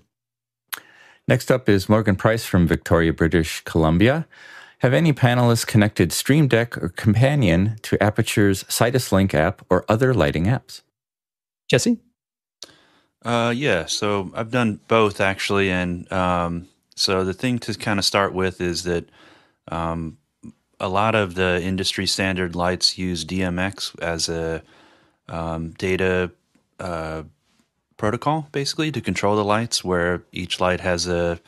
Next up is Morgan Price from Victoria, British Columbia. Have any panelists connected Stream Deck or Companion to Aputure's Sidus Link app or other lighting apps? Jesse? Uh, yeah, so I've done both actually. And um, so the thing to kind of start with is that um, a lot of the industry standard lights use DMX as a um, data uh, protocol, basically, to control the lights, where each light has a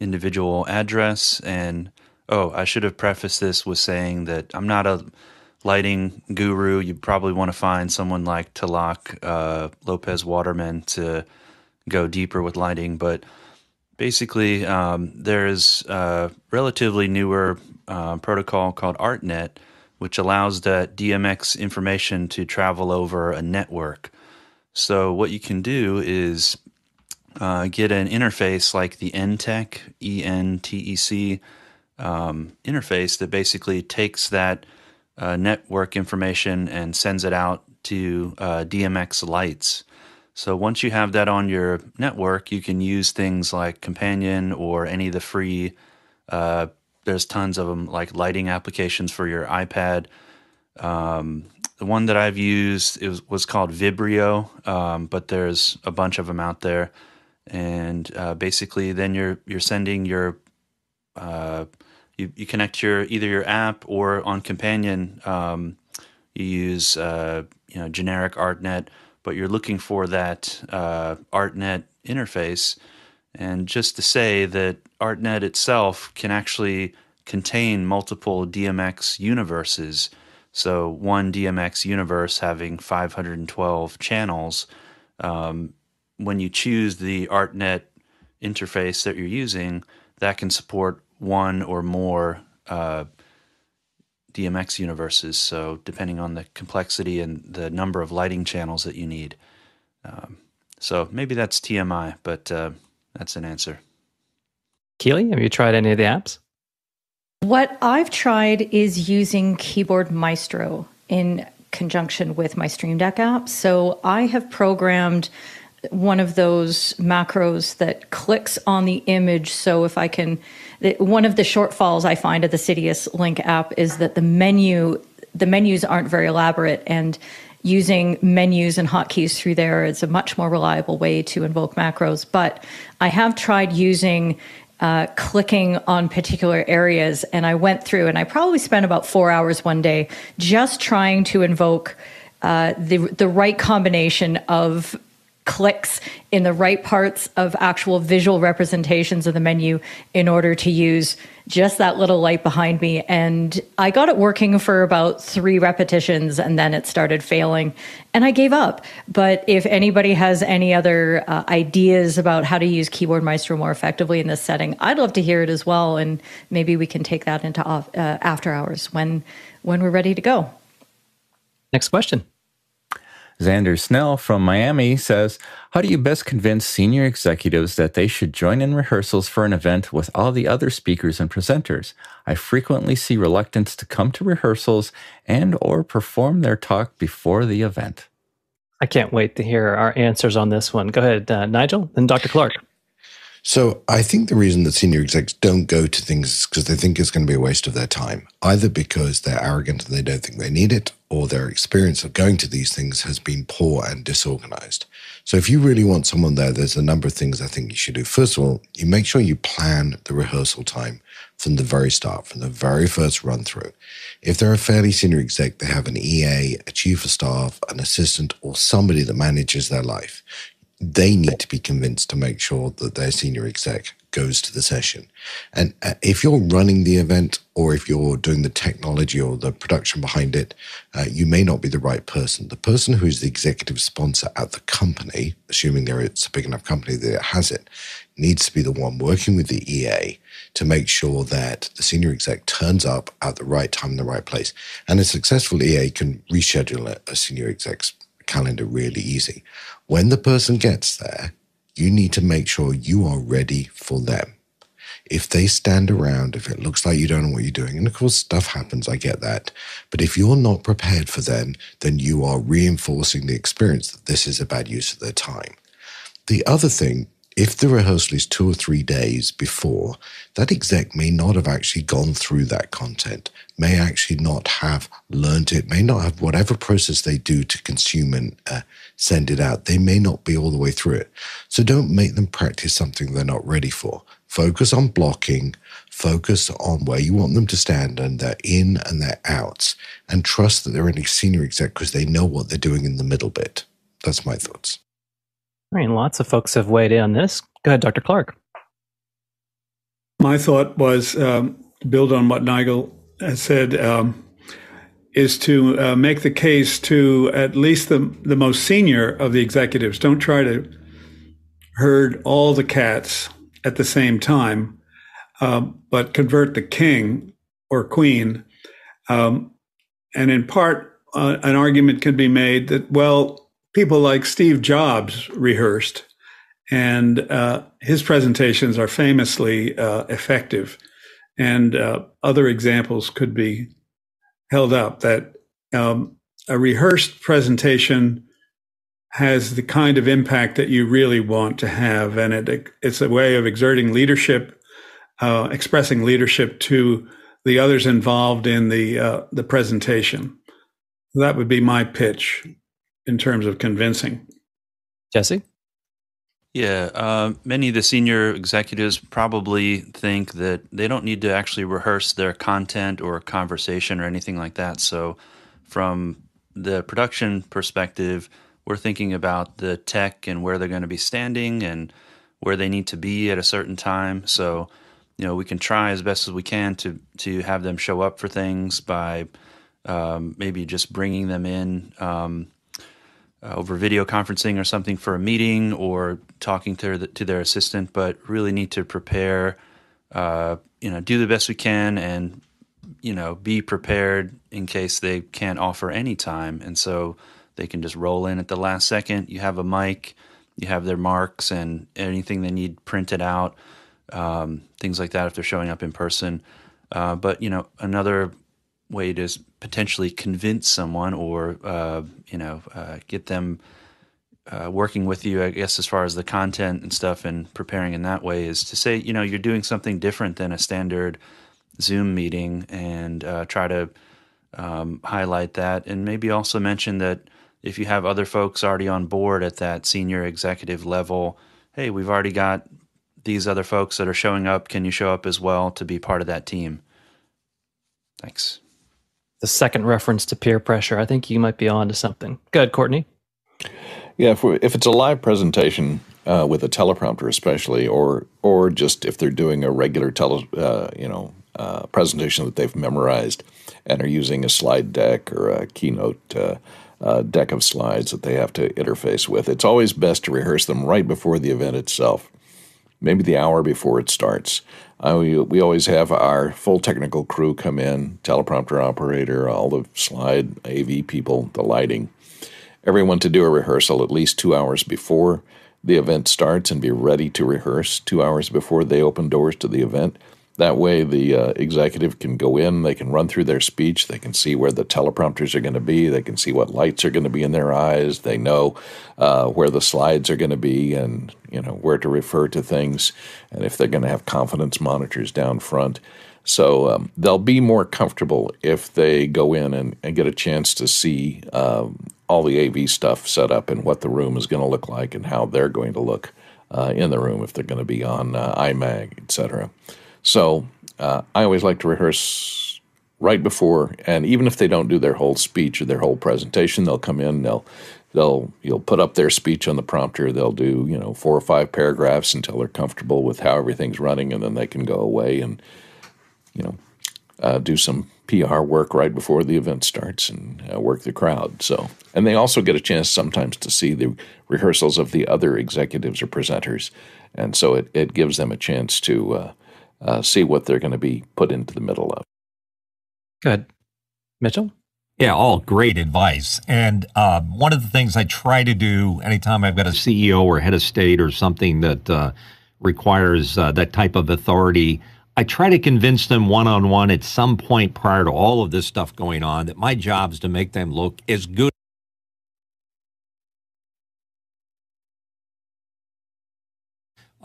individual address. And oh, I should have prefaced this with saying that I'm not a lighting guru. You probably want to find someone like Tilak uh, Lopez Waterman to go deeper with lighting, but basically, um, there's a relatively newer uh, protocol called ArtNet, which allows that DMX information to travel over a network. So, what you can do is uh, get an interface like the NTEC, E N T E C um, interface that basically takes that uh, network information and sends it out to uh, DMX lights. So once you have that on your network, you can use things like Companion or any of the free. Uh, there's tons of them, like lighting applications for your iPad. Um, the one that I've used was, was called Vibrio, um, but there's a bunch of them out there. And uh, basically, then you're you're sending your uh, you, you connect your either your app or on Companion. Um, you use uh, you know generic ArtNet but you're looking for that uh, ArtNet interface. And just to say that ArtNet itself can actually contain multiple DMX universes. So, one DMX universe having 512 channels. Um, when you choose the ArtNet interface that you're using, that can support one or more uh, DMX universes. So depending on the complexity and the number of lighting channels that you need. Um, so maybe that's TMI, but uh, that's an answer. Keely, have you tried any of the apps? What I've tried is using Keyboard Maestro in conjunction with my Stream Deck app. So I have programmed one of those macros that clicks on the image. So if I can, one of the shortfalls I find of the Sidus Link app is that the menu, the menus aren't very elaborate, and using menus and hotkeys through there is a much more reliable way to invoke macros. But I have tried using uh, clicking on particular areas, and I went through and I probably spent about four hours one day just trying to invoke. Uh, the the right combination of clicks in the right parts of actual visual representations of the menu in order to use just that little light behind me. And I got it working for about three repetitions and then it started failing and I gave up. But if anybody has any other uh, ideas about how to use Keyboard Maestro more effectively in this setting, I'd love to hear it as well. And maybe we can take that into off, uh, after hours when, when we're ready to go. Next question. Xander Snell from Miami says, How do you best convince senior executives that they should join in rehearsals for an event with all the other speakers and presenters? I frequently see reluctance to come to rehearsals and or perform their talk before the event. I can't wait to hear our answers on this one. Go ahead, uh, Nigel and Dr. Clark. So I think the reason that senior execs don't go to things is because they think it's going to be a waste of their time, either because they're arrogant and they don't think they need it, or their experience of going to these things has been poor and disorganized. So if you really want someone there, there's a number of things I think you should do. First of all, you make sure you plan the rehearsal time from the very start, from the very first run through. If they're a fairly senior exec, they have an EA, a chief of staff, an assistant, or somebody that manages their life they need to be convinced to make sure that their senior exec goes to the session. And uh, if you're running the event or if you're doing the technology or the production behind it, uh, you may not be the right person. The person who's the executive sponsor at the company, assuming there it's a big enough company that it has it, needs to be the one working with the EA to make sure that the senior exec turns up at the right time in the right place. And a successful EA can reschedule a senior exec's calendar really easy. When the person gets there, you need to make sure you are ready for them. If they stand around, if it looks like you don't know what you're doing, and of course stuff happens, I get that. But if you're not prepared for them, then you are reinforcing the experience that this is a bad use of their time. The other thing if the rehearsal is two or three days before, that exec may not have actually gone through that content, may actually not have learned it, may not have whatever process they do to consume and uh, send it out. They may not be all the way through it. So don't make them practice something they're not ready for. Focus on blocking, focus on where you want them to stand and their in and their outs, and trust that they're a senior exec because they know what they're doing in the middle bit. That's my thoughts. I mean, lots of folks have weighed in on this. Go ahead, Dr. Clark. My thought was um, to build on what Nigel said. Um, is to uh, make the case to at least the, the most senior of the executives. Don't try to herd all the cats at the same time, um, but convert the king or queen. Um, and in part, uh, an argument can be made that, well, people like Steve Jobs rehearsed, and uh, his presentations are famously uh, effective. And uh, other examples could be held up that um, a rehearsed presentation has the kind of impact that you really want to have, and it, it's a way of exerting leadership, uh, expressing leadership to the others involved in the uh, the presentation. That would be my pitch in terms of convincing. Jesse? Yeah, uh, many of the senior executives probably think that they don't need to actually rehearse their content or conversation or anything like that. So, from the production perspective, we're thinking about the tech and where they're going to be standing and where they need to be at a certain time. So, you know, we can try as best as we can to to have them show up for things by um, maybe just bringing them in. Um, uh, over video conferencing or something for a meeting or talking to to their assistant, but really need to prepare, uh, you know, do the best we can and, you know, be prepared in case they can't offer any time. And so they can just roll in at the last second. You have a mic, you have their marks and anything they need printed out, um, things like that if they're showing up in person. Uh, but, you know, another way to potentially convince someone or uh, you know uh, get them uh, working with you, I guess, as far as the content and stuff and preparing in that way is to say, you know, you're doing something different than a standard Zoom meeting and uh, try to um, highlight that. And maybe also mention that if you have other folks already on board at that senior executive level, hey, we've already got these other folks that are showing up. Can you show up as well to be part of that team? Thanks the second reference to peer pressure. I think you might be on to something. Good, Courtney. Yeah, if, if it's a live presentation uh, with a teleprompter, especially, or or just if they're doing a regular tele, uh, you know, uh, presentation that they've memorized and are using a slide deck or a keynote uh, uh, deck of slides that they have to interface with, it's always best to rehearse them right before the event itself, maybe the hour before it starts. Uh, we, we always have our full technical crew come in, teleprompter operator, all the slide AV people, the lighting, everyone to do a rehearsal at least two hours before the event starts and be ready to rehearse two hours before they open doors to the event. That way, the uh, executive can go in, they can run through their speech, they can see where the teleprompters are going to be, they can see what lights are going to be in their eyes, they know uh, where the slides are going to be, and you know where to refer to things, and if they're going to have confidence monitors down front. So um, they'll be more comfortable if they go in and, and get a chance to see um, all the AV stuff set up and what the room is going to look like and how they're going to look uh, in the room if they're going to be on uh, IMAG, etc. So uh, I always like to rehearse right before, and even if they don't do their whole speech or their whole presentation, they'll come in, they'll they'll you'll put up their speech on the prompter. They'll do you know four or five paragraphs until they're comfortable with how everything's running, and then they can go away and you know uh, do some PR work right before the event starts and uh, work the crowd. So, and they also get a chance sometimes to see the rehearsals of the other executives or presenters, and so it it gives them a chance to uh, see what they're going to be put into the middle of. Good, Mitchell. Yeah, all great advice. And uh, one of the things I try to do anytime I've got a CEO or head of state or something that uh, requires uh, that type of authority, I try to convince them one on one at some point prior to all of this stuff going on that my job is to make them look as good.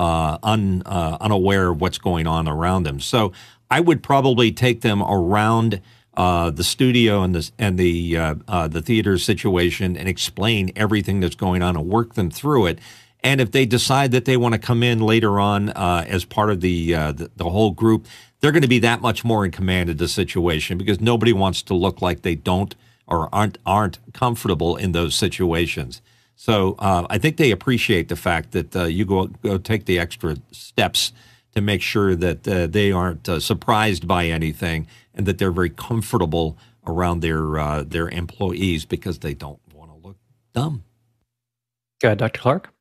Uh, un, uh, unaware of what's going on around them. So I would probably take them around uh, the studio and the and the uh, uh, the theater situation and explain everything that's going on and work them through it. And if they decide that they want to come in later on uh, as part of the, the the whole group, they're going to be that much more in command of the situation because nobody wants to look like they don't or aren't aren't comfortable in those situations. So uh, I think they appreciate the fact that uh, you go go take the extra steps to make sure that uh, they aren't uh, surprised by anything and that they're very comfortable around their uh, their employees because they don't want to look dumb. Go ahead, Dr. Clark.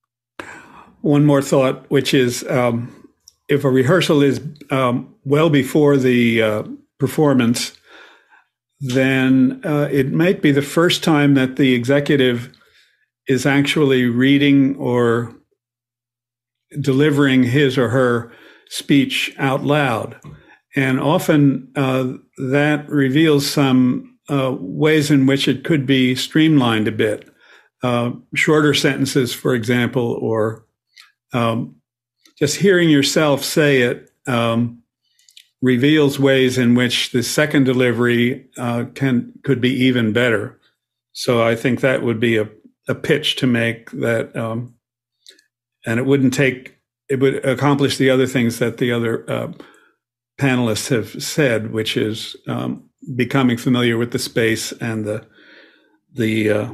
One more thought, which is um, if a rehearsal is um, well before the uh, performance, then it might be the first time that the executive is actually reading or delivering his or her speech out loud. And often uh, that reveals some uh, ways in which it could be streamlined a bit. Uh, shorter sentences, for example, or um, just hearing yourself say it um, reveals ways in which the second delivery uh, can could be even better. So I think that would be a a pitch to make that, um, and it wouldn't take it would accomplish the other things that the other uh, panelists have said, which is um, becoming familiar with the space and the the uh,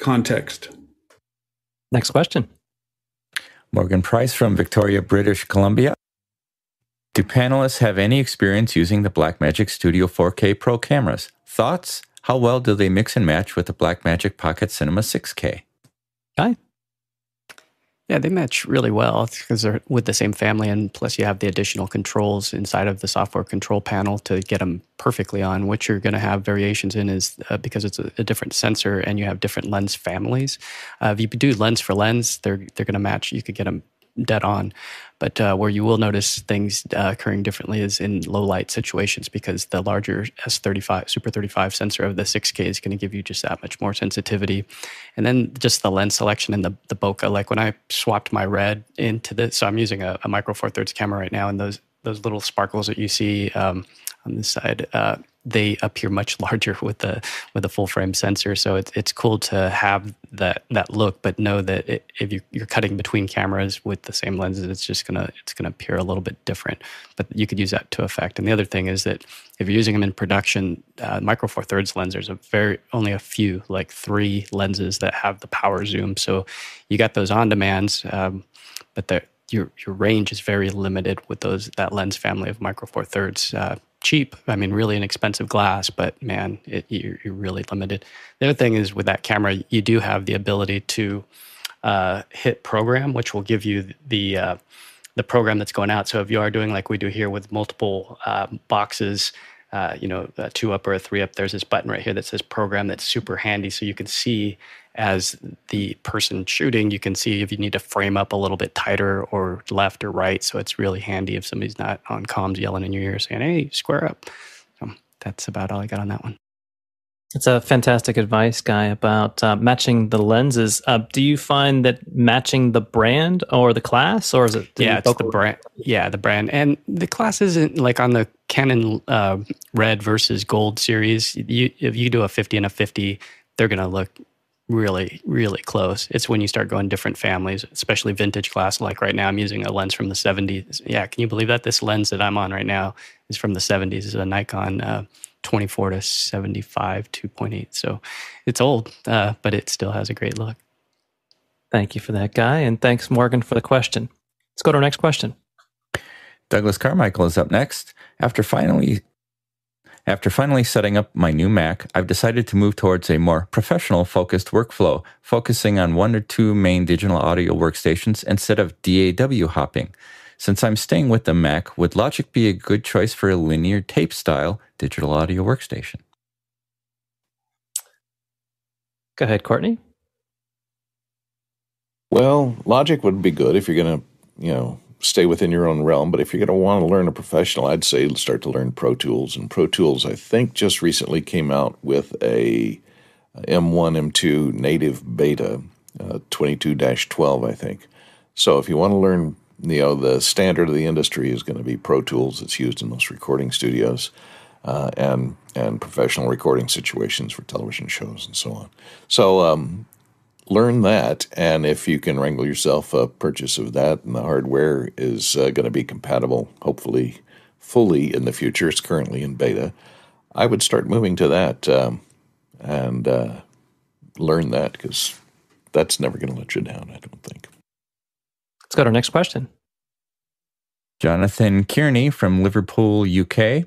context. Next question. Morgan Price from Victoria, British Columbia. Do panelists have any experience using the Blackmagic Studio 4K Pro cameras? Thoughts? How well do they mix and match with the Blackmagic Pocket Cinema 6K? Hi. Yeah, they match really well because they're with the same family, and plus you have the additional controls inside of the software control panel to get them perfectly on. What you're going to have variations in is uh, because it's a, a, different sensor and you have different lens families. Uh, if you do lens for lens, they're they're going to match. You could get them dead on. But uh, where you will notice things uh, occurring differently is in low light situations because the larger S35 Super 35 sensor of the 6K is going to give you just that much more sensitivity. And then just the lens selection and the, the bokeh. Like when I swapped my red into this, so I'm using a, a micro four thirds camera right now, and those those little sparkles that you see um, on this side. Uh, they appear much larger with the with a full frame sensor. So it's it's cool to have that that look, but know that it, if you, you're cutting between cameras with the same lenses, it's just gonna it's gonna appear a little bit different. But you could use that to effect. And the other thing is that if you're using them in production, uh, micro four thirds lenses are very only a few, like three lenses that have the power zoom. So you got those on demands, um, but your your range is very limited with those that lens family of micro four thirds. Uh, cheap. I mean, really inexpensive glass, but man, it, you're, you're, really limited. The other thing is with that camera, you do have the ability to uh, hit program, which will give you the uh, the program that's going out. So if you are doing like we do here with multiple uh, boxes, uh, you know, a two up or a three up, there's this button right here that says program that's super handy. So you can see as the person shooting, you can see if you need to frame up a little bit tighter or left or right. So it's really handy if somebody's not on comms yelling in your ear saying, hey, square up. So that's about all I got on that one. It's a fantastic advice, Guy, about uh, matching the lenses. Uh, do you find that matching the brand or the class, or is it? Yeah, it's the brand. Yeah, the brand and the class isn't like on the Canon uh, Red versus Gold series. You, if you do a fifty and a fifty, they're going to look really, really close. It's when you start going different families, especially vintage glass. Like right now, I'm using a lens from the 70s. Yeah, can you believe that? This lens that I'm on right now is from the 70s. It's a Nikon uh, 24 to 75 2.8. So it's old, uh, but it still has a great look. Thank you for that, Guy. And thanks, Morgan, for the question. Let's go to our next question. Douglas Carmichael is up next. After finally after finally setting up my new Mac, I've decided to move towards a more professional focused workflow, focusing on one or two main digital audio workstations instead of DAW hopping. Since I'm staying with the Mac, would Logic be a good choice for a linear tape style digital audio workstation? Go ahead, Courtney. Well, Logic would be good if you're going to, you know, stay within your own realm. But if you're going to want to learn a professional, I'd say start to learn Pro Tools. And Pro Tools, I think, just recently came out with a M1, M2 native beta, uh, 22-12, I think. So if you want to learn, you know, the standard of the industry is going to be Pro Tools. It's used in most recording studios. Uh, and and professional recording situations for television shows and so on. So um, learn that, and if you can wrangle yourself a purchase of that, and the hardware is uh, going to be compatible, hopefully fully in the future. It's currently in beta. I would start moving to that um, and uh, learn that because that's never going to let you down. I don't think. Let's go to our next question. Jonathan Kearney from Liverpool, UK.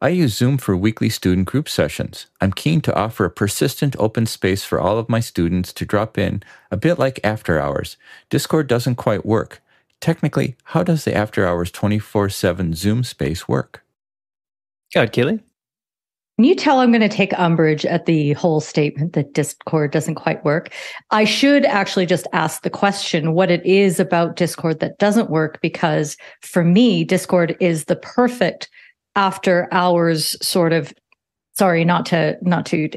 I use Zoom for weekly student group sessions. I'm keen to offer a persistent open space for all of my students to drop in, a bit like after hours. Discord doesn't quite work. Technically, how does the after hours 24 7 Zoom space work? Go ahead, Keely. Can you tell I'm going to take umbrage at the whole statement that Discord doesn't quite work? I should actually just ask the question what it is about Discord that doesn't work, because for me, Discord is the perfect after hours sort of sorry not to not to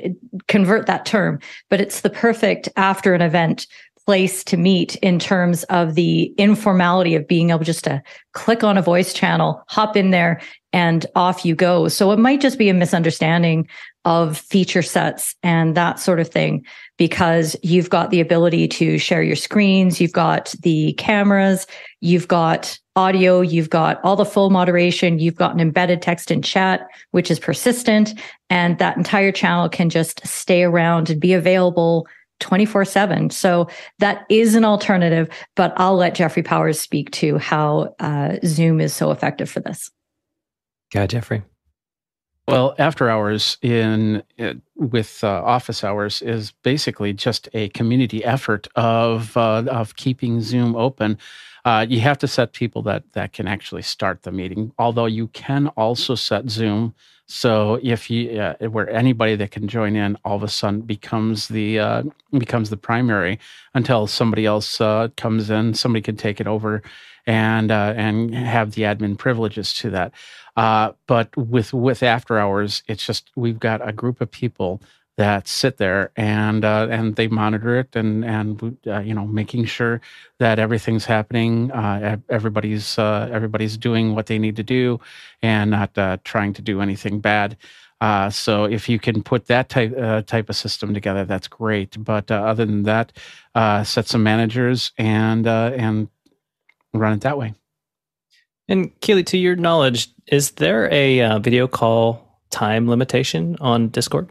convert that term but it's the perfect after an event place to meet in terms of the informality of being able just to click on a voice channel hop in there and off you go so it might just be a misunderstanding of feature sets and that sort of thing because you've got the ability to share your screens you've got the cameras you've got audio, you've got all the full moderation, you've got an embedded text and chat, which is persistent. And that entire channel can just stay around and be available 24 7. So that is an alternative, but I'll let Jeffrey Powers speak to how uh, Zoom is so effective for this. Yeah, Jeffrey. Well, after hours in uh, with uh, office hours is basically just a community effort of uh, of keeping Zoom open. Uh, you have to set people that that can actually start the meeting. Although you can also set Zoom, so if you uh, where anybody that can join in all of a sudden becomes the uh, becomes the primary until somebody else comes in, somebody can take it over and uh, and have the admin privileges to that. Uh, but with with after hours, it's just we've got a group of people that sit there and uh, and they monitor it and and uh, you know making sure that everything's happening uh, everybody's uh, everybody's doing what they need to do and not uh, trying to do anything bad uh, so if you can put that type type of system together that's great but other than that set some managers and and run it that way and Keely, to your knowledge is there a uh, video call time limitation on discord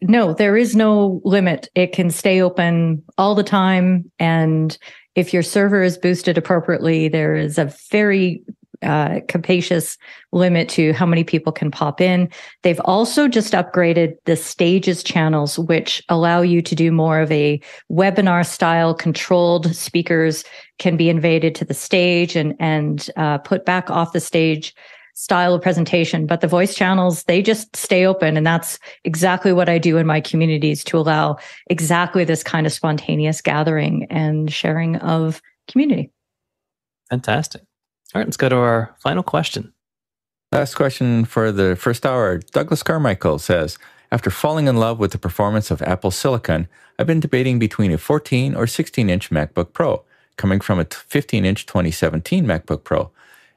no, there is no limit. It can stay open all the time. And if your server is boosted appropriately, there is a very uh, capacious limit to how many people can pop in. They've also just upgraded the stages channels, which allow you to do more of a webinar style controlled speakers can be invaded to the stage and, and uh, put back off the stage style of presentation. But the voice channels, they just stay open. And that's exactly what I do in my communities to allow exactly this kind of spontaneous gathering and sharing of community. Fantastic. All right, let's go to our final question. Last question for the first hour. Douglas Carmichael says, after falling in love with the performance of Apple Silicon, I've been debating between a 14 or 16 inch MacBook Pro, coming from a 15 inch 2017 MacBook Pro.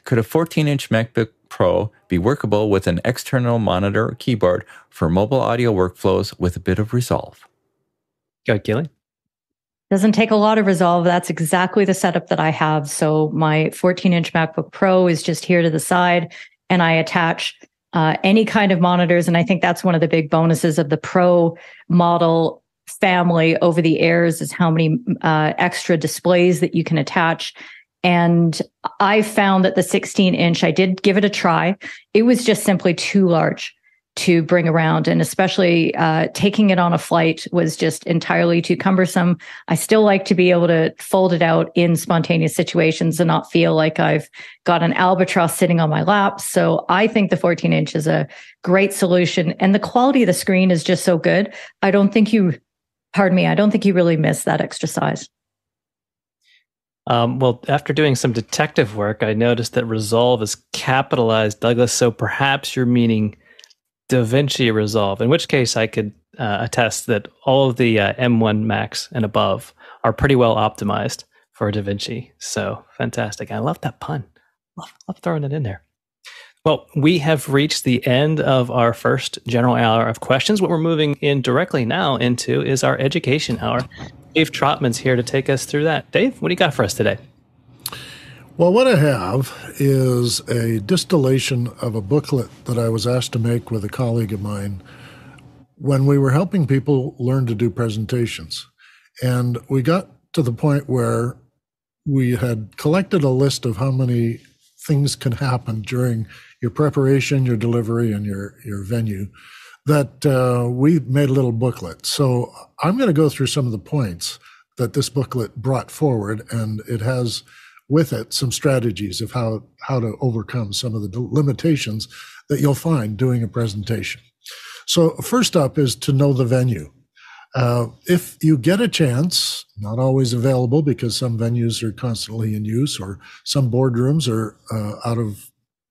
Could a 14 inch MacBook Pro be workable with an external monitor or keyboard for mobile audio workflows with a bit of resolve? Go ahead, Keely. Doesn't take a lot of resolve. That's exactly the setup that I have. So my 14 inch MacBook Pro is just here to the side and I attach uh, any kind of monitors. And I think that's one of the big bonuses of the Pro model family over the airs is how many uh, extra displays that you can attach. And I found that the 16 inch, I did give it a try. It was just simply too large to bring around. And especially uh, taking it on a flight was just entirely too cumbersome. I still like to be able to fold it out in spontaneous situations and not feel like I've got an albatross sitting on my lap. So I think the 14 inch is a great solution. And the quality of the screen is just so good. I don't think you, pardon me, I don't think you really miss that extra size. Um, well, after doing some detective work, I noticed that Resolve is capitalized, Douglas. So perhaps you're meaning DaVinci Resolve, in which case I could uh, attest that all of the uh, M1 Max and above are pretty well optimized for DaVinci. So fantastic. I love that pun. Love, love throwing it in there. Well, we have reached the end of our first general hour of questions. What we're moving in directly now into is our education hour. Dave Trotman's here to take us through that. Dave, what do you got for us today? Well, what I have is a distillation of a booklet that I was asked to make with a colleague of mine when we were helping people learn to do presentations. And we got to the point where we had collected a list of how many things can happen during your preparation, your delivery, and your, your venue that uh, we made a little booklet. So I'm going to go through some of the points that this booklet brought forward, and it has with it some strategies of how, how to overcome some of the limitations that you'll find doing a presentation. So, first up is to know the venue. Uh, if you get a chance, not always available because some venues are constantly in use or some boardrooms are uh, out of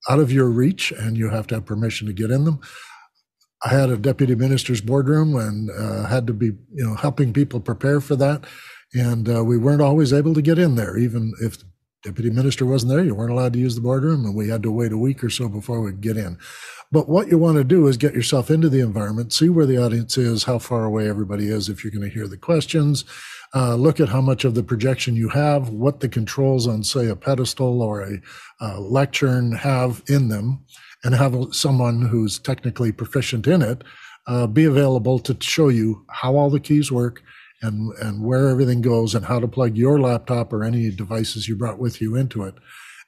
out of your reach and you have to have permission to get in them. I had a deputy minister's boardroom and uh, had to be, you know, helping people prepare for that, and uh, we weren't always able to get in there, even if deputy minister wasn't there. You weren't allowed to use the boardroom, and we had to wait a week or so before we'd get in. But what you want to do is get yourself into the environment, see where the audience is, how far away everybody is, if you're going to hear the questions. Uh, look at how much of the projection you have, what the controls on, say, a pedestal or a, a lectern have in them, and have someone who's technically proficient in it uh, be available to show you how all the keys work and, and where everything goes and how to plug your laptop or any devices you brought with you into it.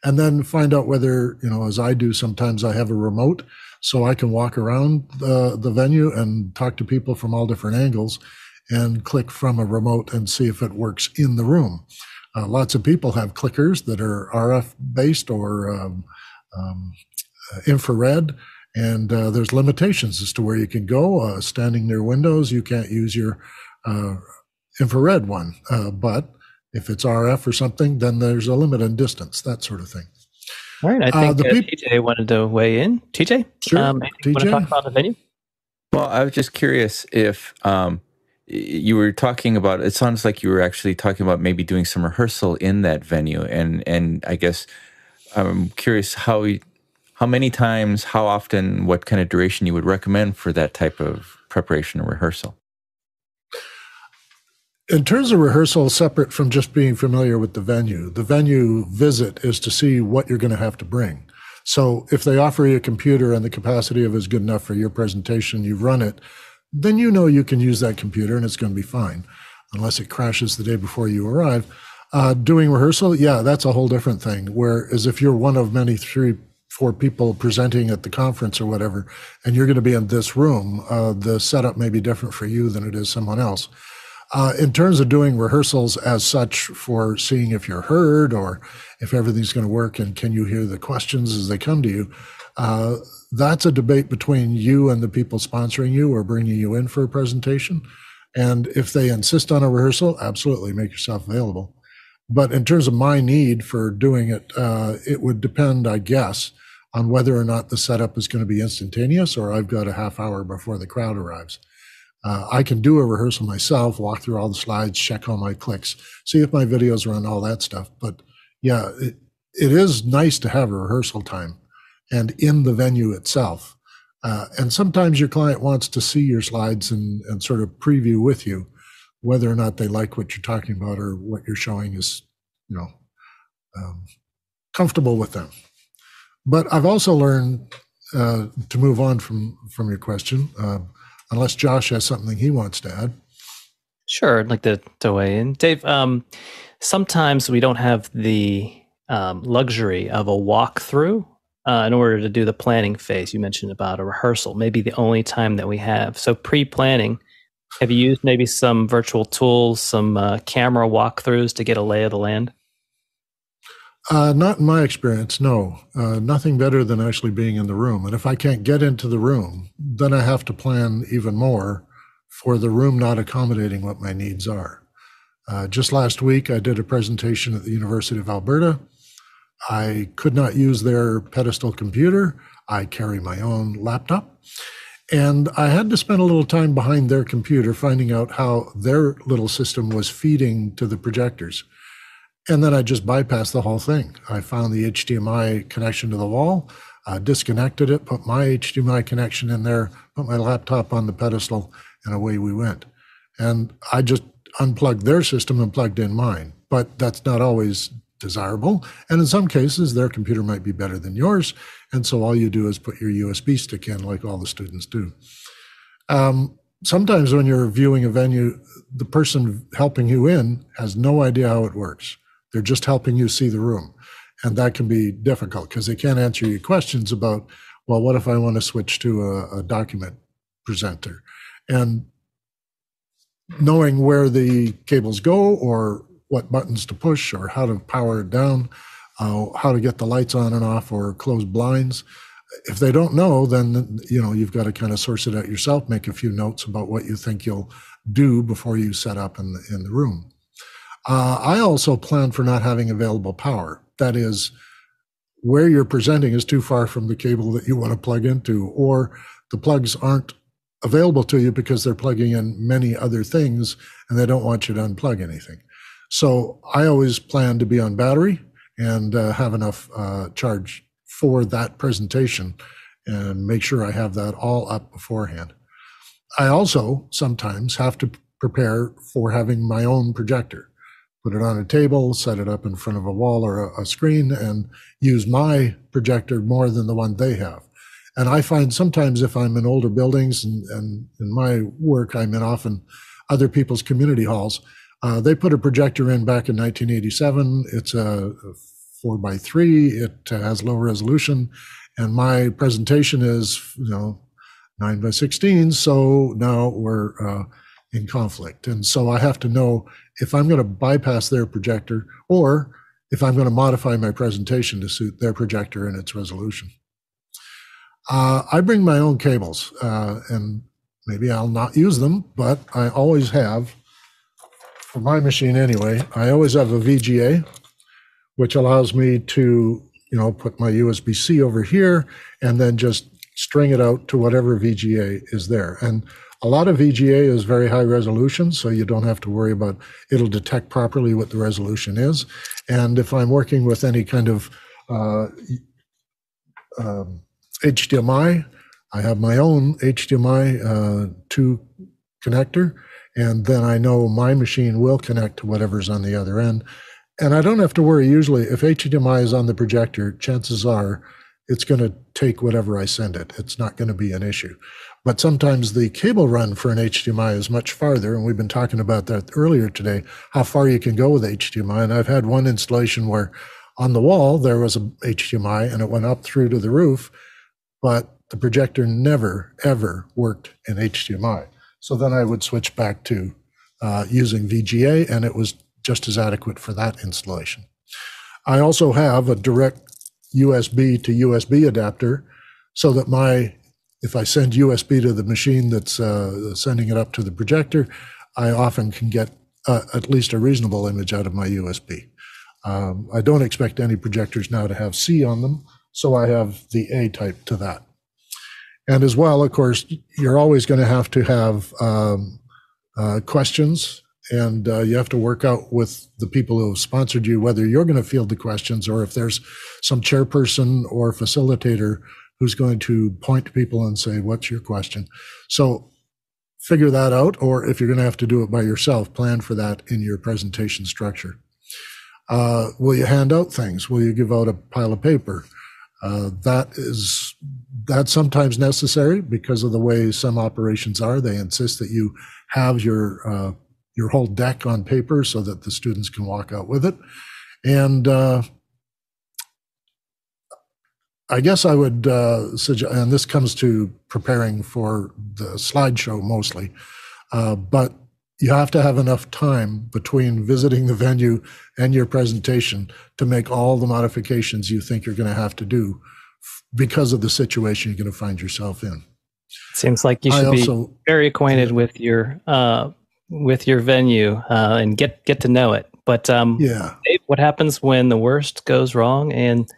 And then find out whether, you know, as I do sometimes, I have a remote so I can walk around the, the venue and talk to people from all different angles and click from a remote and see if it works in the room. Uh, lots of people have clickers that are RF based or um, um, infrared, and uh, there's limitations as to where you can go. Uh, standing near windows, you can't use your uh, infrared one. Uh, but if it's RF or something, then there's a limit in distance, that sort of thing. All right. I uh, think uh, the peop- TJ wanted to weigh in. TJ? Sure. Um, TJ? Want to talk about the venue? Well, I was just curious if um, you were talking about. It sounds like you were actually talking about maybe doing some rehearsal in that venue, and and I guess I'm curious how how many times, how often, what kind of duration you would recommend for that type of preparation or rehearsal in terms of rehearsal, separate from just being familiar with the venue, the venue visit is to see what you're going to have to bring. So if they offer you a computer and the capacity of it is good enough for your presentation, you've run it, then you know you can use that computer and it's going to be fine, unless it crashes the day before you arrive. Uh, doing rehearsal, yeah, that's a whole different thing. Whereas if you're one of many three, four people presenting at the conference or whatever, and you're going to be in this room, uh, the setup may be different for you than it is someone else. Uh, in terms of doing rehearsals as such for seeing if you're heard or if everything's going to work and can you hear the questions as they come to you, Uh, that's a debate between you and the people sponsoring you or bringing you in for a presentation. And if they insist on a rehearsal, absolutely make yourself available. But in terms of my need for doing it, uh, it would depend, I guess, on whether or not the setup is going to be instantaneous or I've got a half hour before the crowd arrives. Uh, I can do a rehearsal myself, walk through all the slides, check all my clicks, see if my videos run, all that stuff. But yeah, it, it is nice to have a rehearsal time and in the venue itself. Uh, and sometimes your client wants to see your slides and, and sort of preview with you whether or not they like what you're talking about or what you're showing is, you know, um, comfortable with them. But I've also learned uh, to move on from from your question, uh, unless Josh has something he wants to add. Sure, I'd like to, to weigh in, Dave. Um, sometimes we don't have the um, luxury of a walkthrough uh, in order to do the planning phase. You mentioned about a rehearsal, maybe the only time that we have. So pre-planning, have you used maybe some virtual tools, some uh, camera walkthroughs to get a lay of the land? Uh, not in my experience, no. Uh, nothing better than actually being in the room. And if I can't get into the room, then I have to plan even more for the room not accommodating what my needs are. Uh, just last week, I did a presentation at the University of Alberta. I could not use their pedestal computer. I carry my own laptop. And I had to spend a little time behind their computer finding out how their little system was feeding to the projectors. And then I just bypassed the whole thing. I found the HDMI connection to the wall, uh, disconnected it, put my HDMI connection in there, put my laptop on the pedestal, and away we went. And I just unplugged their system and plugged in mine. But that's not always desirable. And in some cases, their computer might be better than yours. And so all you do is put your USB stick in, like all the students do. Um, sometimes when you're viewing a venue, the person helping you in has no idea how it works. They're just helping you see the room. And that can be difficult because they can't answer your questions about, well, what if I want to switch to a, a document presenter? And knowing where the cables go or what buttons to push or how to power it down, uh, how to get the lights on and off or close blinds. If they don't know, then you know you've got to kind of source it out yourself. Make a few notes about what you think you'll do before you set up in the in the room. Uh, I also plan for not having available power. That is, where you're presenting is too far from the cable that you want to plug into, or the plugs aren't available to you because they're plugging in many other things and they don't want you to unplug anything. So I always plan to be on battery and uh, have enough uh, charge for that presentation and make sure I have that all up beforehand. I also sometimes have to prepare for having my own projector, put it on a table, set it up in front of a wall or a, a screen, and use my projector more than the one they have. And I find sometimes if I'm in older buildings and, and in my work, I'm in often other people's community halls, uh, they put a projector in back in 1987. It's a, four by three. It has low resolution, and my presentation is you know nine by 16. So now we're uh, in conflict, and so I have to know if I'm going to bypass their projector or if I'm going to modify my presentation to suit their projector and its resolution. Uh, I bring my own cables, uh, and maybe I'll not use them, but I always have for my machine anyway, I always have a VGA, which allows me to, you know, put my USB C over here and then just string it out to whatever VGA is there. And a lot of VGA is very high resolution, so you don't have to worry about it'll detect properly what the resolution is. And if I'm working with any kind of uh, um, HDMI, I have my own HDMI uh, 2 connector and then I know my machine will connect to whatever's on the other end. And I don't have to worry. Usually, if HDMI is on the projector, chances are it's going to take whatever I send it. It's not going to be an issue. But sometimes the cable run for an HDMI is much farther. And we've been talking about that earlier today, how far you can go with HDMI. And I've had one installation where on the wall there was a HDMI and it went up through to the roof, but the projector never, ever worked in HDMI. So then I would switch back to uh, using VGA, and it was just as adequate for that installation. I also have a direct USB to USB adapter so that my if I send USB to the machine that's uh, sending it up to the projector, I often can get uh, at least a reasonable image out of my USB. Um, I don't expect any projectors now to have C on them, so I have the A type to that. And as well, of course, you're always going to have to have um, uh, questions, and uh, you have to work out with the people who have sponsored you whether you're going to field the questions or if there's some chairperson or facilitator who's going to point to people and say, What's your question? So figure that out, or if you're going to have to do it by yourself, plan for that in your presentation structure. Uh, will you hand out things? Will you give out a pile of paper? Uh, that is that's sometimes necessary because of the way some operations are. They insist that you have your uh, your whole deck on paper so that the students can walk out with it. And uh, I guess I would uh, suggest, and this comes to preparing for the slideshow mostly, uh, but you have to have enough time between visiting the venue and your presentation to make all the modifications you think you're going to have to do because of the situation you're going to find yourself in. Seems like you should also, be very acquainted with your uh, with your venue uh, and get get to know it. But um, yeah, what happens when the worst goes wrong and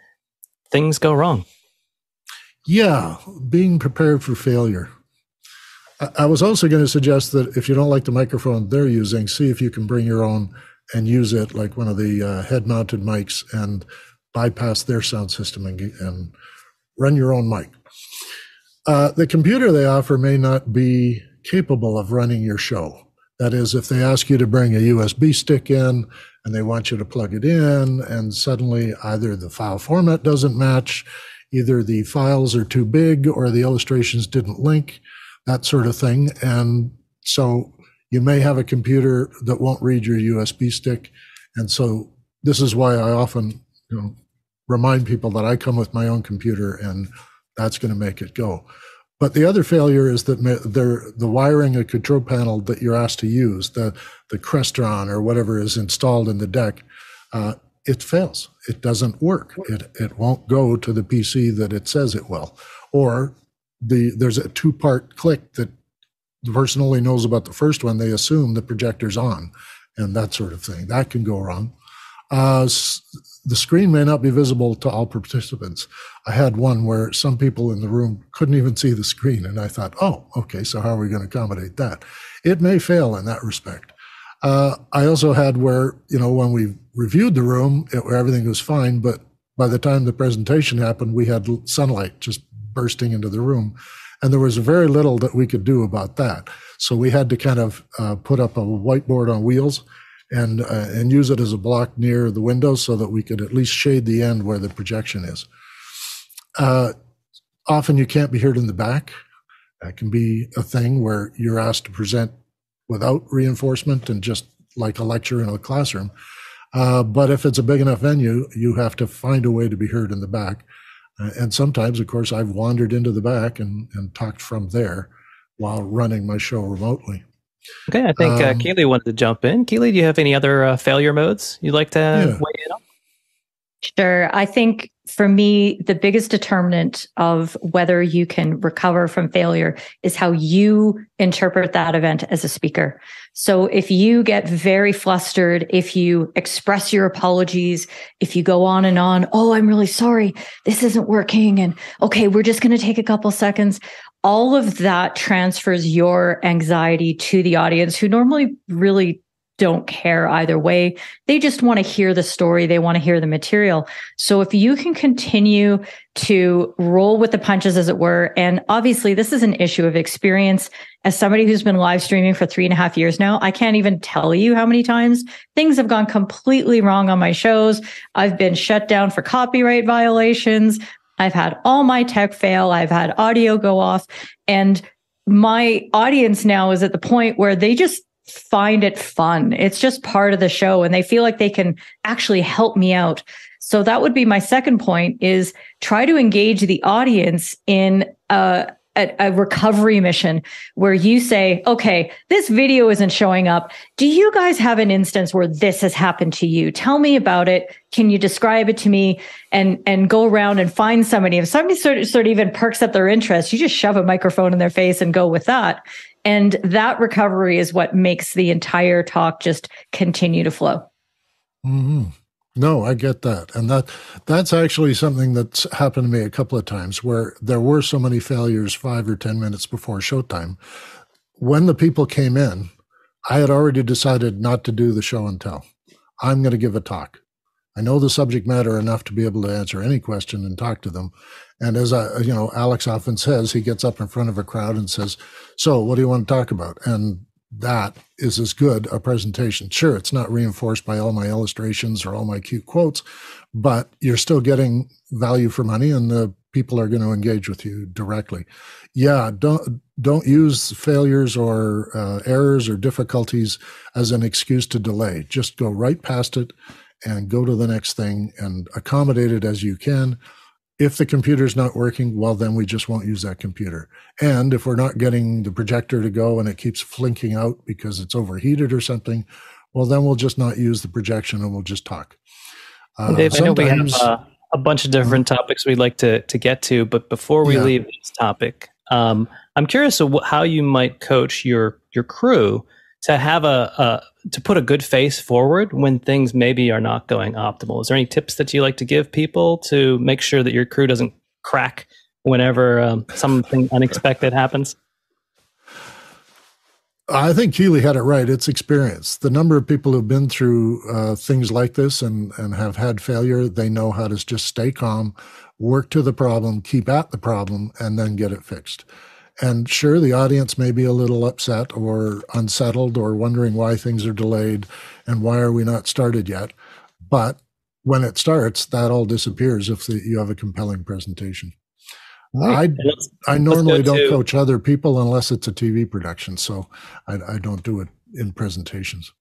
things go wrong? Yeah, being prepared for failure. I, was also going to suggest that if you don't like the microphone they're using, see if you can bring your own and use it like one of the uh, head-mounted mics and bypass their sound system and, and run your own mic. Uh, the computer they offer may not be capable of running your show. That is, if they ask you to bring a USB stick in and they want you to plug it in, and suddenly either the file format doesn't match, either the files are too big or the illustrations didn't link, that sort of thing. And so you may have a computer that won't read your USB stick. And so this is why I often you know, remind people that I come with my own computer and that's going to make it go. But the other failure is that the wiring a control panel that you're asked to use, the, the Crestron or whatever is installed in the deck, uh, it fails. It doesn't work. It, it won't go to the PC that it says it will. Or the there's a two part click that the person only knows about the first one. They assume the projector's on and that sort of thing. That can go wrong. Uh, the screen may not be visible to all participants. I had one where some people in the room couldn't even see the screen, and I thought, oh, okay, so how are we going to accommodate that? It may fail in that respect. Uh, I also had where, you know, when we reviewed the room, it, everything was fine, but by the time the presentation happened, we had sunlight just bursting into the room. And there was very little that we could do about that. So we had to kind of uh, put up a whiteboard on wheels and uh, and use it as a block near the window so that we could at least shade the end where the projection is. Uh, often you can't be heard in the back. That can be a thing where you're asked to present without reinforcement and just like a lecture in a classroom. Uh, but if it's a big enough venue, you have to find a way to be heard in the back. Uh, and sometimes, of course, I've wandered into the back and, and talked from there while running my show remotely. Okay, I think uh, um, Keely wanted to jump in. Keely, do you have any other uh, failure modes you'd like to yeah. weigh in on? Sure. I think for me, the biggest determinant of whether you can recover from failure is how you interpret that event as a speaker. So if you get very flustered, if you express your apologies, if you go on and on, oh, I'm really sorry, this isn't working. And okay, we're just going to take a couple seconds all of that transfers your anxiety to the audience who normally really don't care either way. They just want to hear the story. They want to hear the material. So if you can continue to roll with the punches, as it were, and obviously this is an issue of experience. As somebody who's been live streaming for three and a half years now, I can't even tell you how many times things have gone completely wrong on my shows. I've been shut down for copyright violations. I've had all my tech fail. I've had audio go off. And my audience now is at the point where they just find it fun. It's just part of the show and they feel like they can actually help me out. So that would be my second point is try to engage the audience in a a, recovery mission where you say, okay, this video isn't showing up. Do you guys have an instance where this has happened to you? Tell me about it. Can you describe it to me and, and go around and find somebody? If somebody sort of, sort of even perks up their interest, you just shove a microphone in their face and go with that. And that recovery is what makes the entire talk just continue to flow. Mm-hmm. No, I get that. And that that's actually something that's happened to me a couple of times where there were so many failures 5 or 10 minutes before showtime. When the people came in, I had already decided not to do the show and tell. I'm going to give a talk. I know the subject matter enough to be able to answer any question and talk to them. And as I, you know, Alex often says, he gets up in front of a crowd and says, "So, what do you want to talk about?" And that is as good a presentation. Sure, it's not reinforced by all my illustrations or all my cute quotes, but you're still getting value for money and the people are going to engage with you directly. Yeah, don't don't use failures or uh, errors or difficulties as an excuse to delay. Just go right past it and go to the next thing and accommodate it as you can if the computer's not working, well, then we just won't use that computer. And if we're not getting the projector to go and it keeps flinking out because it's overheated or something, well, then we'll just not use the projection and we'll just talk. Uh, Dave, I know we have uh, a bunch of different topics we'd like to, to get to, but before we yeah. leave this topic, um, I'm curious how you might coach your your crew to have a, a, to put a good face forward when things maybe are not going optimal. Is there any tips that you like to give people to make sure that your crew doesn't crack whenever um, something unexpected happens? I think Keely had it right. It's experience. The number of people who've been through uh, things like this and, and have had failure, they know how to just stay calm, work to the problem, keep at the problem, and then get it fixed. And sure, the audience may be a little upset or unsettled or wondering why things are delayed and why are we not started yet. But when it starts, that all disappears if the, you have a compelling presentation. Right. I, I normally don't to, coach other people unless it's a TV production, so I, I, don't do it in presentations.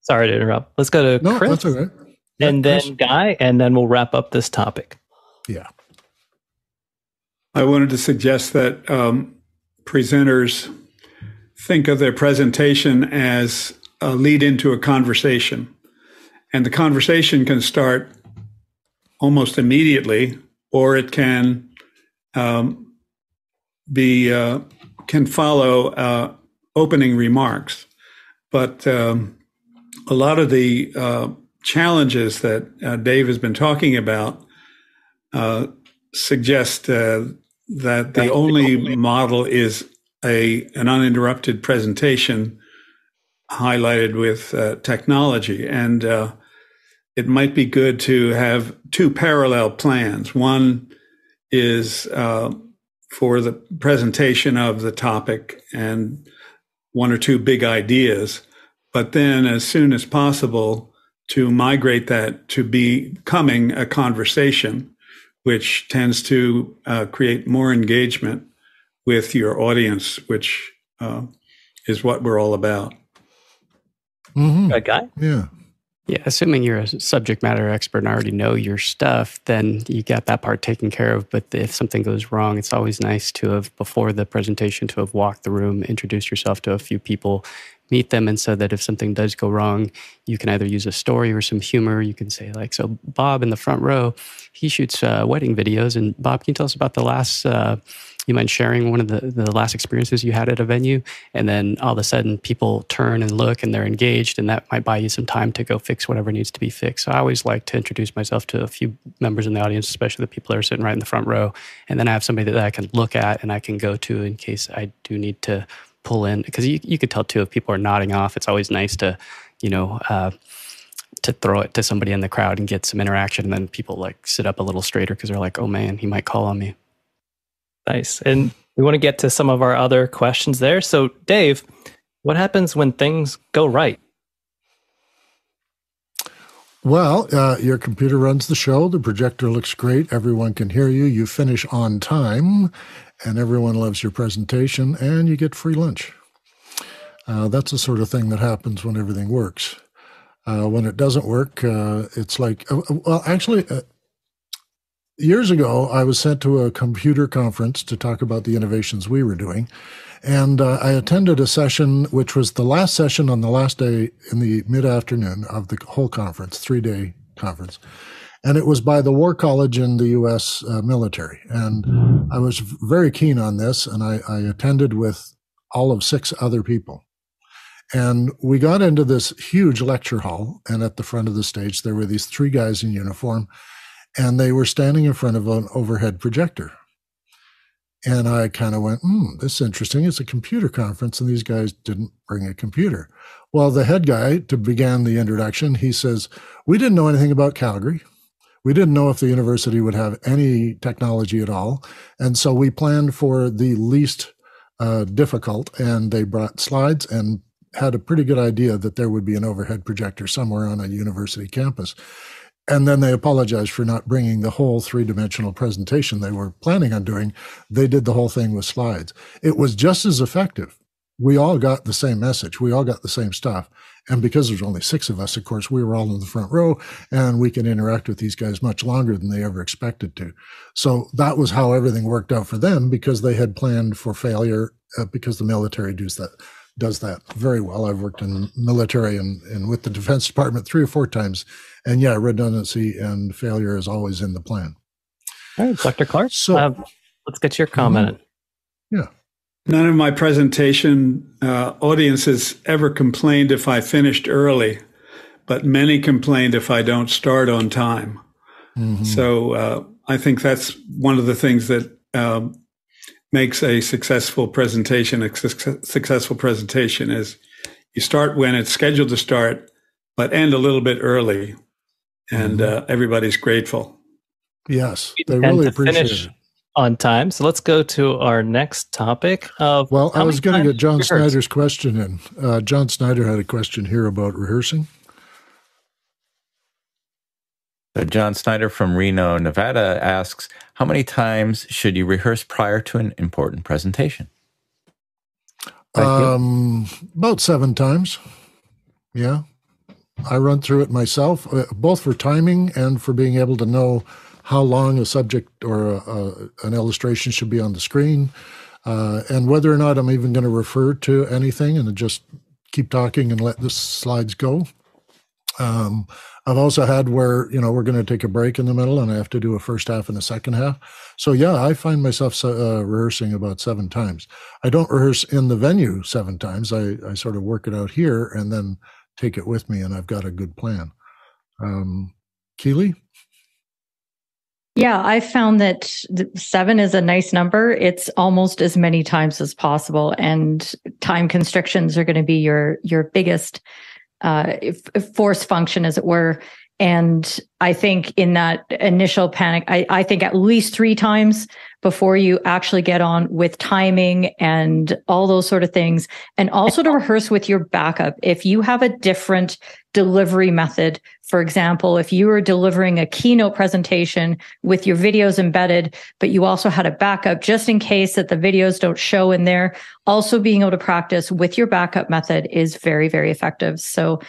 Sorry to interrupt. Let's go to no, Chris. That's okay. Yeah, and then Chris. Guy, and then we'll wrap up this topic. Yeah. I wanted to suggest that um, presenters think of their presentation as a lead into a conversation. And the conversation can start almost immediately, or it can um, be uh, can follow uh, opening remarks. But um, a lot of the uh, challenges that uh, Dave has been talking about uh, suggest uh, that the only model is a an uninterrupted presentation highlighted with uh, technology. And uh, it might be good to have two parallel plans. One is uh, for the presentation of the topic and one or two big ideas. But then as soon as possible to migrate that to becoming a conversation which tends to uh, create more engagement with your audience, which uh, is what we're all about. Mm-hmm. Good guy. Yeah. Yeah, assuming you're a subject matter expert and already know your stuff, then you got that part taken care of. But if something goes wrong, it's always nice to have, before the presentation, to have walked the room, introduced yourself to a few people, meet them and so that if something does go wrong, you can either use a story or some humor. You can say, like, so Bob in the front row, he shoots uh, wedding videos. And Bob, can you tell us about the last, uh, you mind sharing one of the, the last experiences you had at a venue? And then all of a sudden, people turn and look and they're engaged, and that might buy you some time to go fix whatever needs to be fixed. So I always like to introduce myself to a few members in the audience, especially the people that are sitting right in the front row. And then I have somebody that I can look at and I can go to in case I do need to pull in because you, you could tell too if people are nodding off it's always nice to you know uh, to throw it to somebody in the crowd and get some interaction and then people like sit up a little straighter because they're like oh man he might call on me nice and we want to get to some of our other questions there so dave what happens when things go right well, uh, your computer runs the show. The projector looks great. Everyone can hear you. You finish on time, and everyone loves your presentation, and you get free lunch. Uh, that's the sort of thing that happens when everything works. Uh, when it doesn't work, uh, it's like, uh, uh, well, actually, uh, years ago, I was sent to a computer conference to talk about the innovations we were doing. And uh, I attended a session, which was the last session on the last day in the mid afternoon of the whole conference, three day conference. And it was by the War College in the U.S. Uh, military. And I was very keen on this, and I, I attended with all of six other people. And we got into this huge lecture hall, and at the front of the stage, there were these three guys in uniform, and they were standing in front of an overhead projector. And I kind of went, hmm, this is interesting. It's a computer conference, and these guys didn't bring a computer. Well, the head guy, to begin the introduction, he says, We didn't know anything about Calgary. We didn't know if the university would have any technology at all. And so we planned for the least uh, difficult, and they brought slides and had a pretty good idea that there would be an overhead projector somewhere on a university campus. And then they apologized for not bringing the whole three dimensional presentation they were planning on doing. They did the whole thing with slides. It was just as effective. We all got the same message. We all got the same stuff. And because there's only six of us, of course, we were all in the front row and we could interact with these guys much longer than they ever expected to. So that was how everything worked out for them because they had planned for failure uh, because the military does that does that very well. I've worked in military and, and with the Defense Department three or four times. And yeah, redundancy and failure is always in the plan. All right, Dr. Clark. So uh, let's get your comment. Mm-hmm. Yeah. None of my presentation uh, audiences ever complained if I finished early, but many complained if I don't start on time. Mm-hmm. So uh, I think that's one of the things that um, makes a successful presentation a su- successful presentation is you start when it's scheduled to start, but end a little bit early, and mm-hmm. uh, everybody's grateful. Yes, they really appreciate it on time. So let's go to our next topic. Of well, I was going to get John Snyder's question in. Uh, John Snyder had a question here about rehearsing. So John Snyder from Reno, Nevada asks, how many times should you rehearse prior to an important presentation? Um, about seven times. Yeah. I run through it myself, uh, both for timing and for being able to know how long a subject or a, a, an illustration should be on the screen, uh, and whether or not I'm even going to refer to anything and just keep talking and let the slides go. Um, I've also had where you know we're going to take a break in the middle, and I have to do a first half and a second half. So yeah, I find myself uh, rehearsing about seven times. I don't rehearse in the venue seven times. I I sort of work it out here and then take it with me, and I've got a good plan. Um, Keely. Yeah, I found that seven is a nice number. It's almost as many times as possible, and time constrictions are going to be your your biggest uh, force function, as it were. And I think in that initial panic, I, I, think at least three times before you actually get on with timing and all those sort of things. And also to rehearse with your backup. If you have a different delivery method, for example, if you were delivering a keynote presentation with your videos embedded, but you also had a backup just in case that the videos don't show in there, also being able to practice with your backup method is very, very effective. So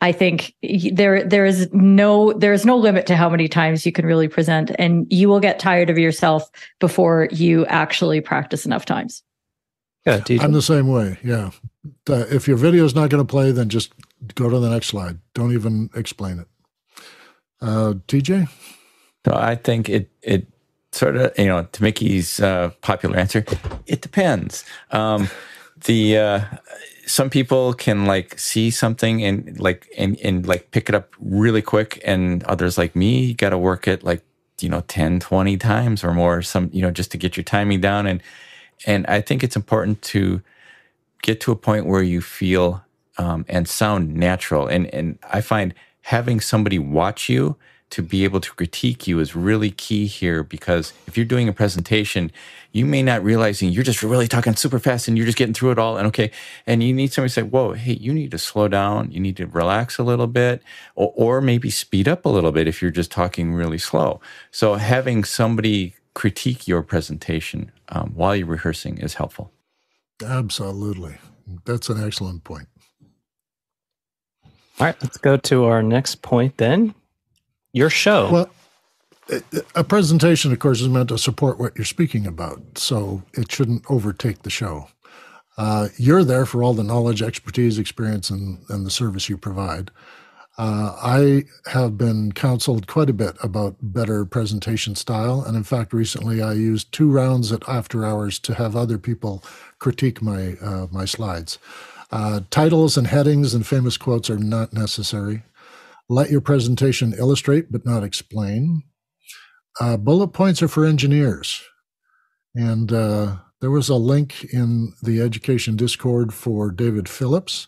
I think there there is no there is no limit to how many times you can really present, and you will get tired of yourself before you actually practice enough times. Yeah, I'm the same way. Yeah, if your video is not going to play, then just go to the next slide. Don't even explain it. Uh, TJ. So I think it it sort of you know to Mickey's uh, popular answer, it depends. Um, the uh, some people can like see something and like and, and like pick it up really quick and others like me got to work it like you know 10 20 times or more some you know just to get your timing down and and i think it's important to get to a point where you feel um, and sound natural and and i find having somebody watch you to be able to critique you is really key here because if you're doing a presentation, you may not realizing you're just really talking super fast and you're just getting through it all and okay. And you need somebody to say, whoa, hey, you need to slow down. You need to relax a little bit or, or maybe speed up a little bit if you're just talking really slow. So having somebody critique your presentation um, while you're rehearsing is helpful. Absolutely. That's an excellent point. All right, let's go to our next point then your show. Well, a presentation, of course, is meant to support what you're speaking about, so it shouldn't overtake the show. Uh, you're there for all the knowledge, expertise, experience, and, and the service you provide. Uh, I have been counseled quite a bit about better presentation style. And in fact, recently I used two rounds at after hours to have other people critique my, uh, my slides. Uh, titles and headings and famous quotes are not necessary. Let your presentation illustrate but not explain. Uh, bullet points are for engineers. And uh, there was a link in the education Discord for David Phillips,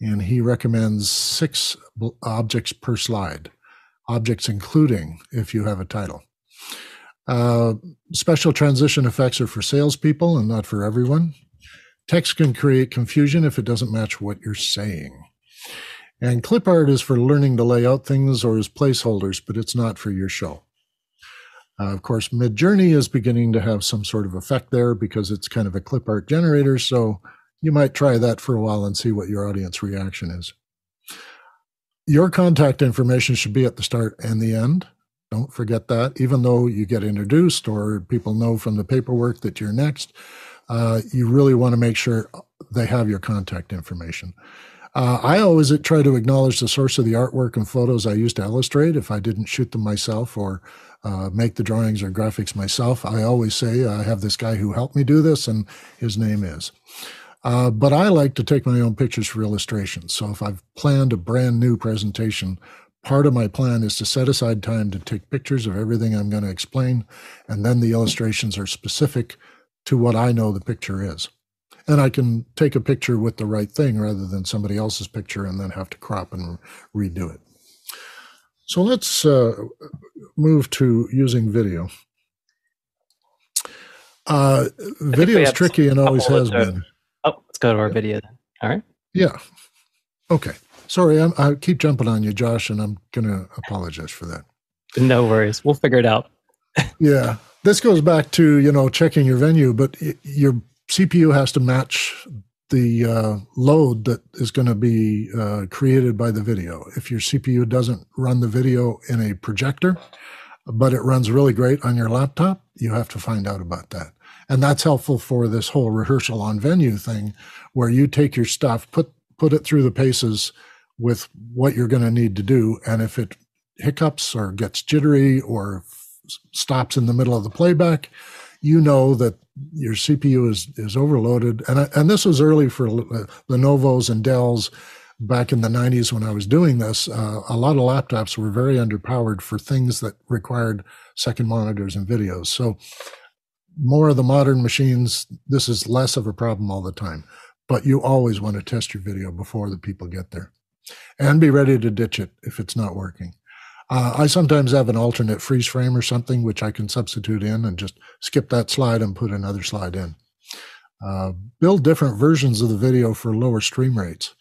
and he recommends six objects per slide, objects including if you have a title. Uh, special transition effects are for salespeople and not for everyone. Text can create confusion if it doesn't match what you're saying. And clip art is for learning to lay out things or as placeholders, but it's not for your show. Uh, of course, Midjourney is beginning to have some sort of effect there because it's kind of a clip art generator. So you might try that for a while and see what your audience reaction is. Your contact information should be at the start and the end. Don't forget that. Even though you get introduced or people know from the paperwork that you're next, uh, you really want to make sure they have your contact information. Uh, I always try to acknowledge the source of the artwork and photos I used to illustrate if I didn't shoot them myself or uh, make the drawings or graphics myself. I always say I have this guy who helped me do this, and his name is. Uh, but I like to take my own pictures for illustrations. So if I've planned a brand new presentation, part of my plan is to set aside time to take pictures of everything I'm going to explain, and then the illustrations are specific to what I know the picture is. And I can take a picture with the right thing rather than somebody else's picture and then have to crop and redo it. So let's uh, move to using video. Uh, video is tricky and always has been. Oh, let's go to our video then. All right. Yeah. Okay. Sorry, I'm, I keep jumping on you, Josh, and I'm going to apologize for that. No worries. We'll figure it out. yeah. This goes back to, you know, checking your venue, but your CPU has to match the uh, load that is going to be uh, created by the video. If your CPU doesn't run the video in a projector, but it runs really great on your laptop, you have to find out about that. And that's helpful for this whole rehearsal on venue thing, where you take your stuff, put put it through the paces with what you're going to need to do, and if it hiccups or gets jittery or stops in the middle of the playback, you know that your CPU is is overloaded. And and this was early for Lenovo's and Dell's back in the 90s when I was doing this. Uh, a lot of laptops were very underpowered for things that required second monitors and videos. So more of the modern machines, this is less of a problem all the time. But you always want to test your video before the people get there, and be ready to ditch it if it's not working. Uh, I sometimes have an alternate freeze frame or something which I can substitute in and just skip that slide and put another slide in. Uh, build different versions of the video for lower stream rates.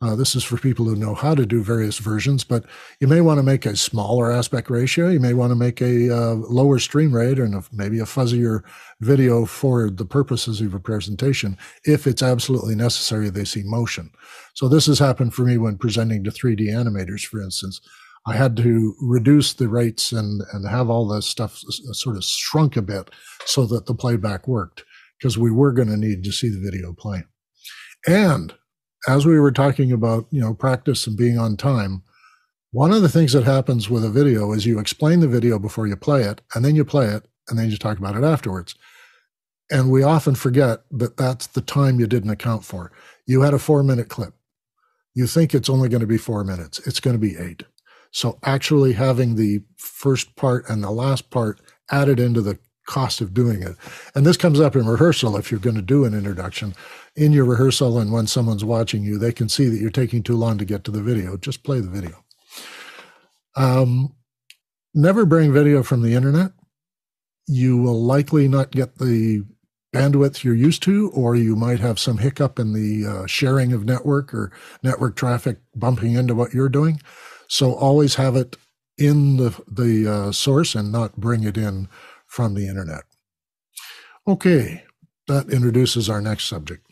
Uh, this is for people who know how to do various versions, but you may want to make a smaller aspect ratio. You may want to make a uh, lower stream rate and a, maybe a fuzzier video for the purposes of a presentation if it's absolutely necessary they see motion. So this has happened for me when presenting to 3D animators, for instance. I had to reduce the rates and, and have all this stuff sort of shrunk a bit so that the playback worked because we were going to need to see the video play. And as we were talking about, you know, practice and being on time, one of the things that happens with a video is you explain the video before you play it, and then you play it, and then you talk about it afterwards. And we often forget that that's the time you didn't account for. You had a four minute clip. You think it's only going to be four minutes. It's going to be eight. So actually having the first part and the last part added into the cost of doing it. And this comes up in rehearsal if you're going to do an introduction. In your rehearsal and when someone's watching you, they can see that you're taking too long to get to the video. Just play the video. Um, never bring video from the internet. You will likely not get the bandwidth you're used to, or you might have some hiccup in the uh, sharing of network or network traffic bumping into what you're doing. So always have it in the, the uh, source and not bring it in from the internet. Okay, that introduces our next subject.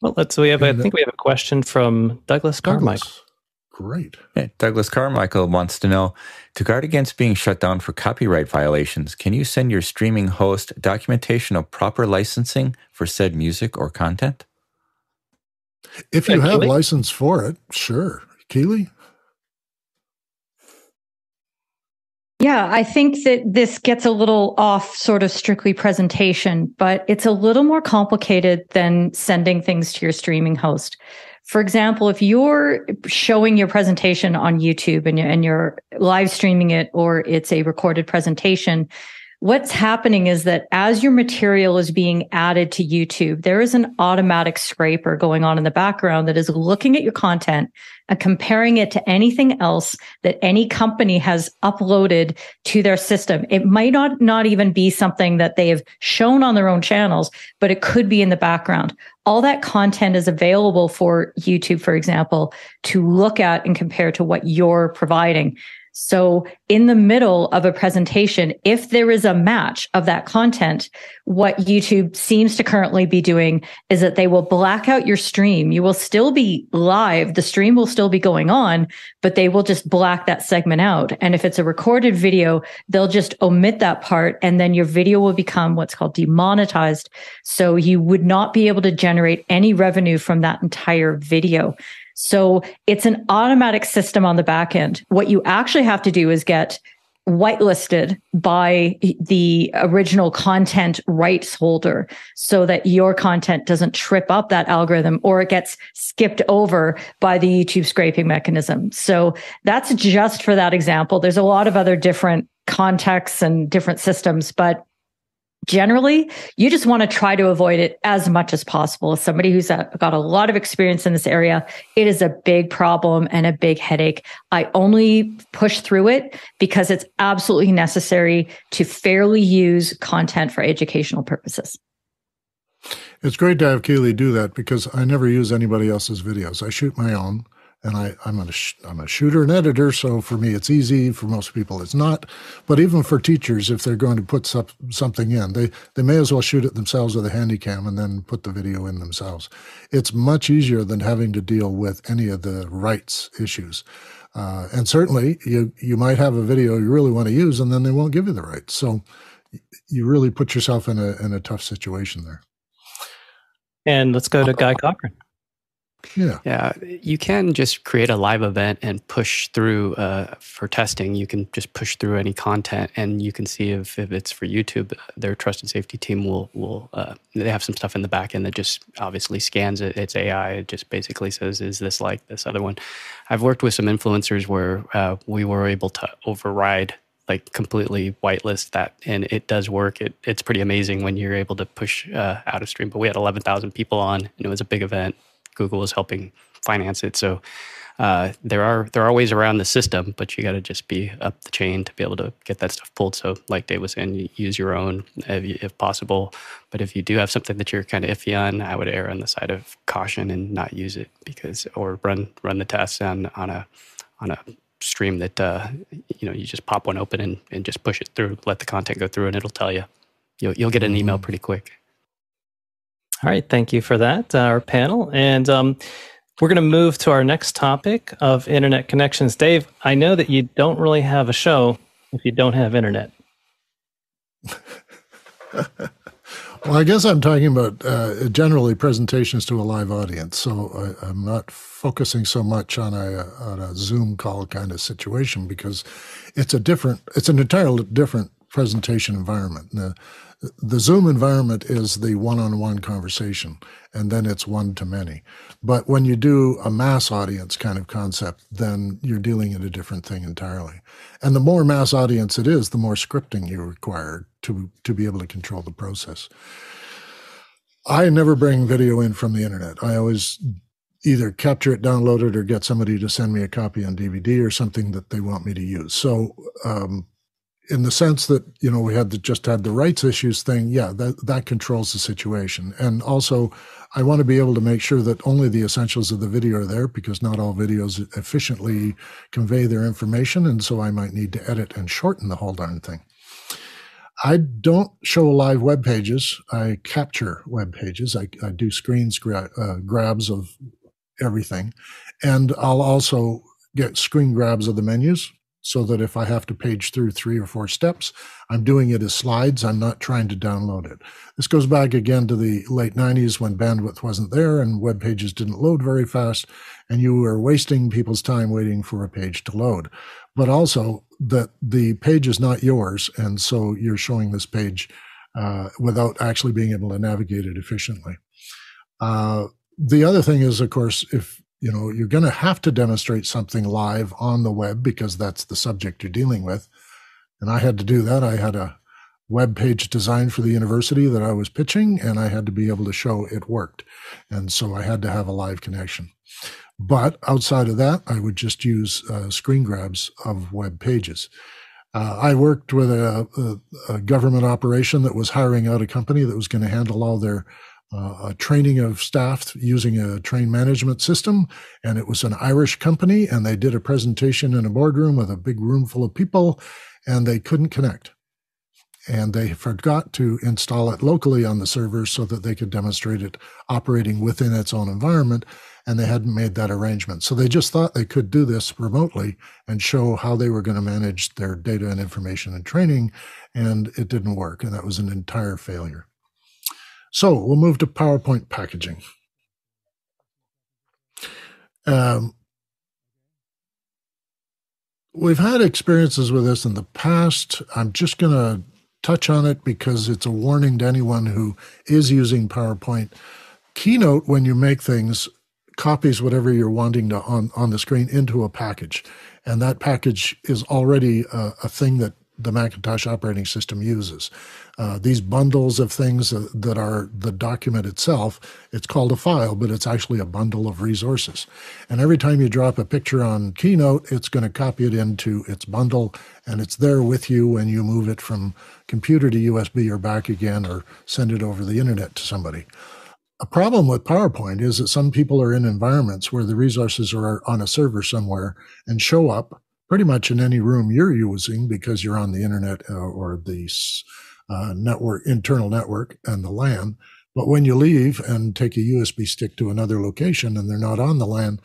Well, let's. We have. And, I think we have a question from Douglas Carmichael. great. Douglas Carmichael wants to know to guard against being shut down for copyright violations, can you send your streaming host documentation of proper licensing for said music or content? If you have license for it, sure. Keely? Yeah, I think that this gets a little off sort of strictly presentation, but it's a little more complicated than sending things to your streaming host. For example, if you're showing your presentation on YouTube and you're, live streaming it or it's a recorded presentation, what's happening is that as your material is being added to YouTube, there is an automatic scraper going on in the background that is looking at your content and comparing it to anything else that any company has uploaded to their system. It might not, not even be something that they have shown on their own channels, but it could be in the background. All that content is available for YouTube, for example, to look at and compare to what you're providing. So in the middle of a presentation, if there is a match of that content, what YouTube seems to currently be doing is that they will black out your stream. You will still be live. The stream will still be going on, but they will just black that segment out. And if it's a recorded video, they'll just omit that part and then your video will become what's called demonetized. So you would not be able to generate any revenue from that entire video. So it's an automatic system on the back end. What you actually have to do is get whitelisted by the original content rights holder so that your content doesn't trip up that algorithm or it gets skipped over by the YouTube scraping mechanism. So that's just for that example. There's a lot of other different contexts and different systems, but generally you just want to try to avoid it as much as possible. As somebody who's uh, got a lot of experience in this area it is a big problem and a big headache. I only push through it because it's absolutely necessary to fairly use content for educational purposes. It's great to have Keely do that because I never use anybody else's videos. I shoot my own and I, I'm, a, I'm a shooter and editor, so for me it's easy. For most people, it's not. But even for teachers, if they're going to put some, something in, they, they may as well shoot it themselves with a handycam and then put the video in themselves. It's much easier than having to deal with any of the rights issues. Uh, and certainly, you you might have a video you really want to use, and then they won't give you the rights. So you really put yourself in a in a tough situation there. And let's go to Guy Cochran. Yeah. Yeah. You can just create a live event and push through uh, for testing. You can just push through any content and you can see if, if it's for YouTube. Their trust and safety team will, will uh, they have some stuff in the back end that just obviously scans it. It's AI. It just basically says, is this like this other one? I've worked with some influencers where uh, we were able to override like completely whitelist that and it does work it, it's pretty amazing when you're able to push uh, out of stream but we had 11000 people on and it was a big event Google is helping finance it. So uh, there are there are ways around the system, but you got to just be up the chain to be able to get that stuff pulled. So, like Dave was saying, use your own if, if, possible. But if you do have something that you're kind of iffy on, I would err on the side of caution and not use it because or run run the tests on on a on a stream that uh, you know you just pop one open and, and just push it through, let the content go through, and it'll tell you. You'll you'll get an email mm-hmm. pretty quick. All right, thank you for that, uh, our panel. And um, we're going to move to our next topic of internet connections. Dave, I know that you don't really have a show if you don't have internet. well, I guess I'm talking about uh, generally presentations to a live audience. So I, am not focusing so much on a, on a Zoom call kind of situation because it's a different, it's an entirely different presentation environment. The Zoom environment is the one on one conversation, and then it's one to many. But when you do a mass audience kind of concept, then you're dealing in a different thing entirely. And the more mass audience it is, the more scripting you require to, to be able to control the process. I never bring video in from the internet. I always either capture it, download it, or get somebody to send me a copy on DVD or something that they want me to use. So um, in the sense that you know we had the, just had the rights issues thing yeah that that controls the situation. And also i want to be able to make sure that only the essentials of the video are there because not all videos efficiently convey their information and so i might need to edit and shorten the whole darn thing. I don't show live web pages. I capture web pages. I, I do screen gra- uh, grabs of everything. And i'll also get screen grabs of the menus so that if I have to page through three or four steps, I'm doing it as slides. I'm not trying to download it. This goes back again to the late 90s when bandwidth wasn't there and web pages didn't load very fast, and you were wasting people's time waiting for a page to load. But also that the page is not yours, and so you're showing this page uh, without actually being able to navigate it efficiently. Uh, the other thing is, of course, if you know you're going to have to demonstrate something live on the web because that's the subject you're dealing with. And i had to do that. I had a web page designed for the university that i was pitching and i had to be able to show it worked. And so i had to have a live connection. But outside of that i would just use uh, screen grabs of web pages. Uh, I worked with a, a, a, government operation that was hiring out a company that was going to handle all their uh, a training of staff using a train management system. And it was an Irish company, and they did a presentation in a boardroom with a big room full of people, and they couldn't connect. And they forgot to install it locally on the server so that they could demonstrate it operating within its own environment. And they hadn't made that arrangement. So they just thought they could do this remotely and show how they were going to manage their data and information and training. And it didn't work. And that was an entire failure. So we'll move to PowerPoint packaging. Um, we've had experiences with this in the past. I'm just going to touch on it because it's a warning to anyone who is using PowerPoint. Keynote, when you make things, copies whatever you're wanting to on, on the screen into a package. And that package is already a, a thing that the Macintosh operating system uses. Uh, these bundles of things that are the document itself, it's called a file, but it's actually a bundle of resources. And every time you drop a picture on Keynote, it's going to copy it into its bundle, and it's there with you when you move it from computer to USB or back again, or send it over the internet to somebody. A problem with PowerPoint is that some people are in environments where the resources are on a server somewhere and show up pretty much in any room you're using because you're on the internet uh, or the uh, network, internal network and the LAN. But when you leave and take a USB stick to another location and they're not on the LAN,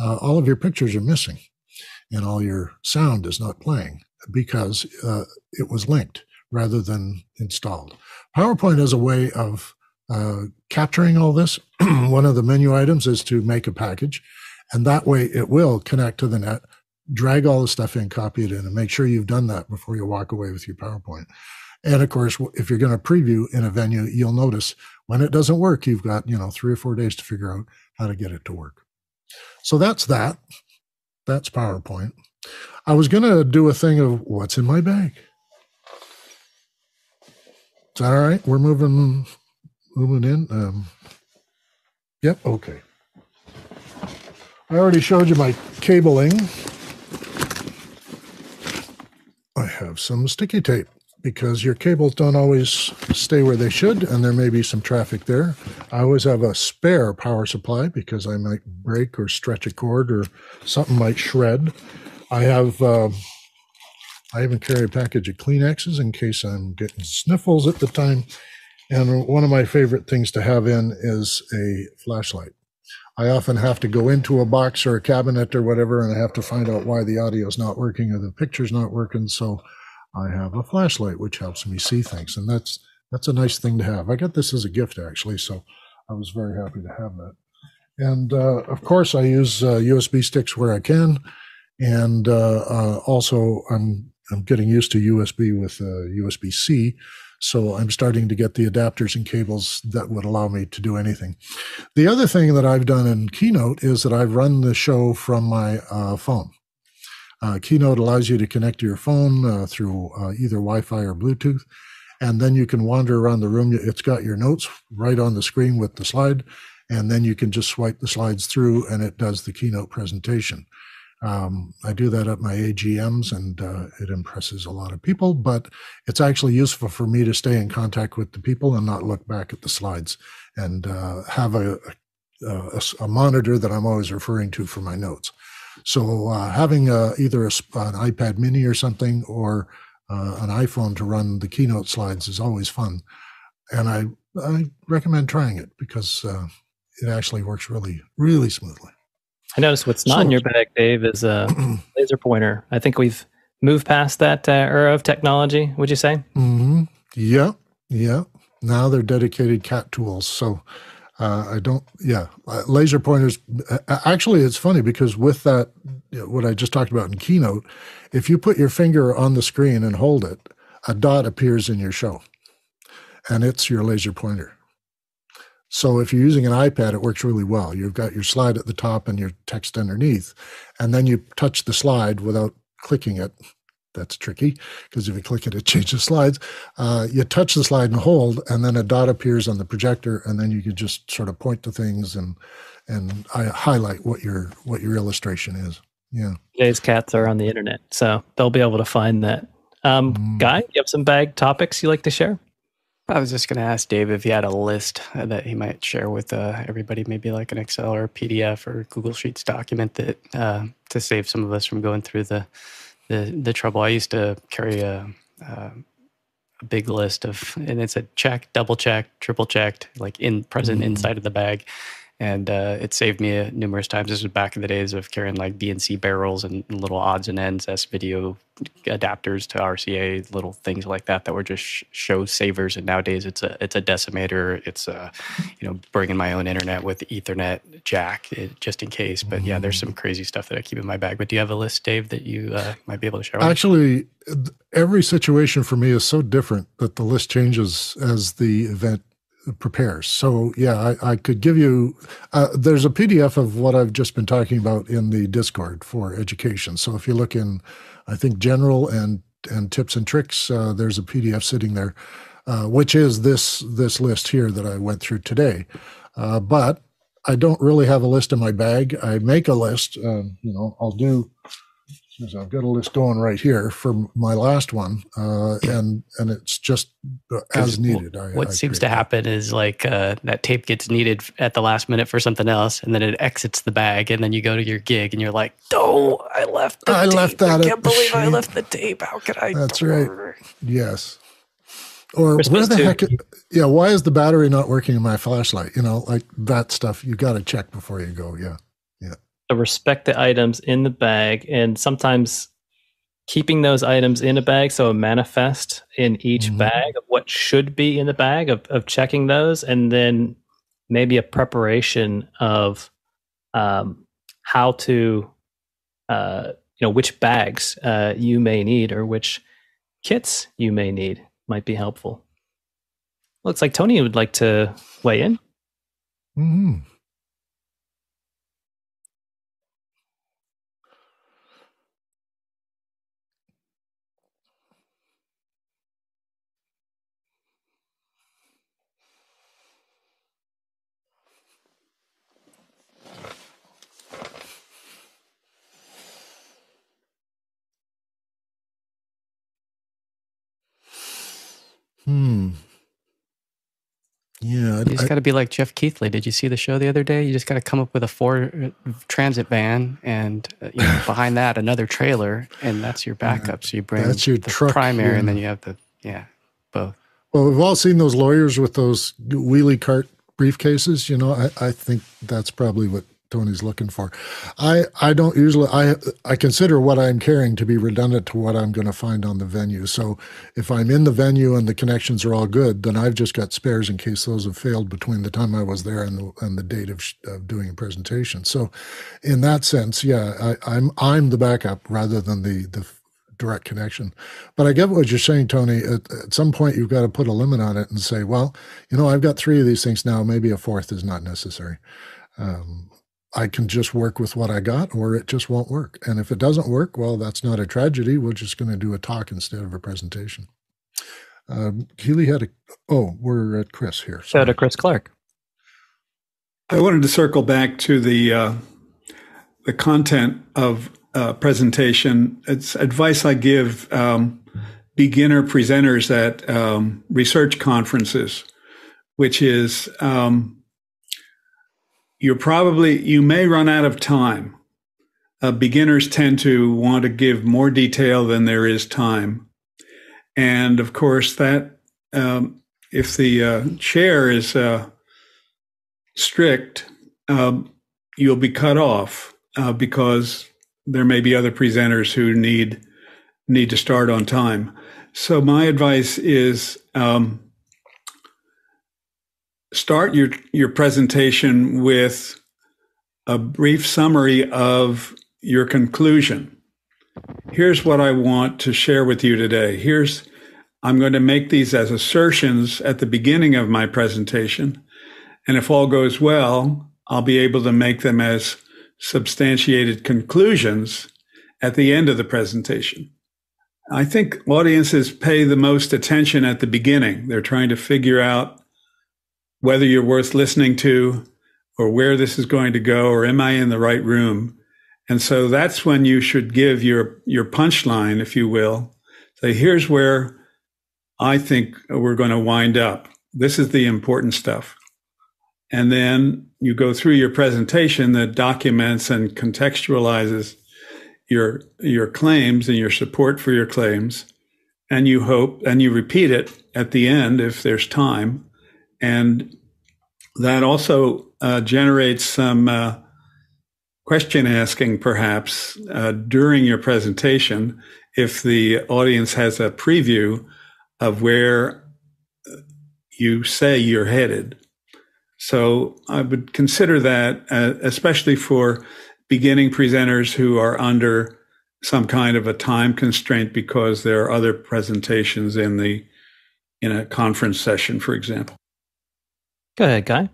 uh, all of your pictures are missing and all your sound is not playing because uh, it was linked rather than installed. PowerPoint has a way of uh, capturing all this. One of the menu items is to make a package, and that way it will connect to the net, drag all the stuff in, copy it in, and make sure you've done that before you walk away with your PowerPoint. And of course, if you're going to preview in a venue, you'll notice when it doesn't work, you've got, you know, three or four days to figure out how to get it to work. So that's that. That's PowerPoint. I was going to do a thing of what's in my bag. Is that all right? We're moving, moving in. Um, yep. Okay. I already showed you my cabling. I have some sticky tape because your cables don't always stay where they should, and there may be some traffic there. I always have a spare power supply because I might break or stretch a cord or something might shred. I have. Uh, I even carry a package of Kleenexes in case I'm getting sniffles at the time. And one of my favorite things to have in is a flashlight. I often have to go into a box or a cabinet or whatever, and I have to find out why the audio is not working or the picture's not working. So I have a flashlight, which helps me see things, and that's that's a nice thing to have. I got this as a gift actually, so I was very happy to have that. And uh, of course, I use uh, USB sticks where I can, and uh, uh also I'm I'm getting used to USB with USB uh, C, so I'm starting to get the adapters and cables that would allow me to do anything. The other thing that I've done in Keynote is that I've run the show from my uh, phone. Uh, Keynote allows you to connect to your phone uh, through uh, either Wi Fi or Bluetooth. And then you can wander around the room. It's got your notes right on the screen with the slide. And then you can just swipe the slides through and it does the keynote presentation. Um, I do that at my AGMs and uh, it impresses a lot of people, but it's actually useful for me to stay in contact with the people and not look back at the slides and uh, have a, a, a, monitor that I'm always referring to for my notes. So uh, having a, either a, an iPad mini or something or uh, an iPhone to run the keynote slides is always fun. And I, I recommend trying it because uh, it actually works really, really smoothly. I noticed what's not so, in your bag, Dave, is a laser pointer. I think we've moved past that uh, era of technology. Would you say? Mm-hmm. Yeah, yeah. Now they're dedicated cat tools. So uh, I don't. Yeah, uh, laser pointers. Uh, actually, it's funny because with that, you know, what I just talked about in Keynote, if you put your finger on the screen and hold it, a dot appears in your show, and it's your laser pointer. So if you're using an iPad, it works really well. You've got your slide at the top and your text underneath, and then you touch the slide without clicking it. That's tricky because if you click it, it changes slides. Uh, you touch the slide and hold, and then a dot appears on the projector, and then you can just sort of point to things and and I highlight what your what your illustration is. Yeah. Today's cats are on the internet, so they'll be able to find that. Um, mm. Guy, you have some bag topics you like to share? I was just going to ask Dave if he had a list that he might share with uh, everybody, maybe like an Excel or PDF or Google Sheets document that uh, to save some of us from going through the the, the trouble. I used to carry a, a, a big list of, and it's a check, double check, triple checked, like in present mm-hmm. inside of the bag and uh, it saved me uh, numerous times. This was back in the days of carrying like BNC barrels and little odds and ends S video adapters to RCA, little things like that that were just show savers. And nowadays, it's a it's a decimator. It's a you know bringing my own internet with Ethernet jack eh, just in case. But yeah, there's some crazy stuff that I keep in my bag. But do you have a list, Dave, that you uh, might be able to share? Actually, every situation for me is so different that the list changes as the event prepares. So yeah, I, I could give you. Uh, there's a PDF of what I've just been talking about in the Discord for education. So if you look in, I think general and and tips and tricks, uh, there's a PDF sitting there, uh, which is this this list here that I went through today. Uh, but I don't really have a list in my bag. I make a list. Um, you know, I'll do so I've got a list going right here for my last one, uh, and and it's just uh, as needed. I, what I seems to happen is like uh, that tape gets needed at the last minute for something else, and then it exits the bag, and then you go to your gig, and you're like, "Oh, I left. I tape. left that. I can't believe I left the tape. How could I?" That's right. Yes. Or where the heck? yeah. Why is the battery not working in my flashlight? You know, like that stuff. You got to check before you go. Yeah to respect the items in the bag and sometimes keeping those items in a bag so a manifest in each mm-hmm. bag of what should be in the bag of, of checking those and then maybe a preparation of um, how to uh, you know which bags uh, you may need or which kits you may need might be helpful looks like tony would like to weigh in mm-hmm. Hmm. Yeah, you just got to be like Jeff Keithley. Did you see the show the other day? You just got to come up with a four uh, transit van, and uh, you know, behind that another trailer, and that's your backup. So you bring that's your the truck, primary, yeah. and then you have the yeah both. Well, we've all seen those lawyers with those wheelie cart briefcases. You know, I, I think that's probably what Tony's looking for. I, I don't usually I I consider what I'm carrying to be redundant to what I'm going to find on the venue. So if I'm in the venue and the connections are all good, then I've just got spares in case those have failed between the time I was there and the and the date of, of doing a presentation. So in that sense, yeah, I, I'm I'm the backup rather than the the direct connection. But I get what you're saying, Tony. At, at, some point, you've got to put a limit on it and say, well, you know, I've got three of these things now. Maybe a fourth is not necessary. Um, I can just work with what I got, or it just won't work. And if it doesn't work, well, that's not a tragedy. We're just going to do a talk instead of a presentation. Um, Keeley had a. Oh, we're at Chris here. So to Chris Clark. I wanted to circle back to the uh, the content of uh, presentation. It's advice I give um, beginner presenters at um, research conferences, which is um, you're probably you may run out of time. Uh, beginners tend to want to give more detail than there is time, and of course that um, if the uh, chair is uh, strict, um, you'll be cut off. uh, because there may be other presenters who need need to start on time. So my advice is um, start your your presentation with a brief summary of your conclusion. Here's what I want to share with you today. Here's I'm going to make these as assertions at the beginning of my presentation. And if all goes well, I'll be able to make them as substantiated conclusions at the end of the presentation. I think audiences pay the most attention at the beginning. They're trying to figure out whether you're worth listening to or where this is going to go or am I in the right room? And so that's when you should give your, your punchline, if you will. Say, here's where I think we're going to wind up. This is the important stuff. And then you go through your presentation that documents and contextualizes your your claims and your support for your claims and you hope and you repeat it at the end if there's time and that also uh, generates some uh, question asking perhaps uh, during your presentation if the audience has a preview of where you say you're headed so i would consider that uh, especially for beginning presenters who are under some kind of a time constraint because there are other presentations in the in a conference session, for example. Go ahead, Guy.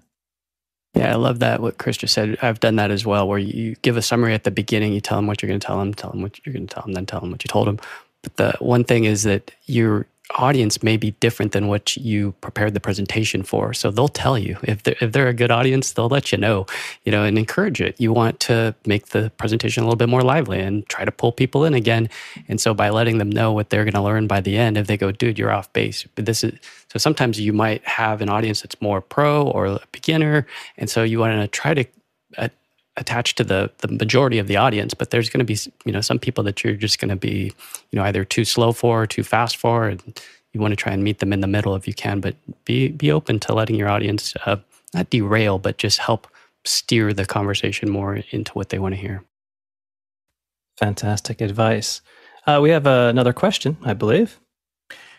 Yeah, I love that. What Chris just said. I've done that as well, where you give a summary at the beginning. You tell them what you're going to tell them, tell them what you're going to tell them, then tell them what you told them. But the one thing is that you're audience may be different than what you prepared the presentation for. So they'll tell you if they're, if they're a good audience, they'll let you know, you know, and encourage it. You want to make the presentation a little bit more lively and try to pull people in again. And so by letting them know what they're going to learn by the end, if they go, dude, you're off base. But this is so sometimes you might have an audience that's more pro or a beginner, and so you want to try to uh, attached to the the majority of the audience but there's going to be you know some people that you're just going to be you know either too slow for or too fast for and you want to try and meet them in the middle if you can but be be open to letting your audience uh, not derail but just help steer the conversation more into what they want to hear. Fantastic advice. Uh, we have uh, another question i believe.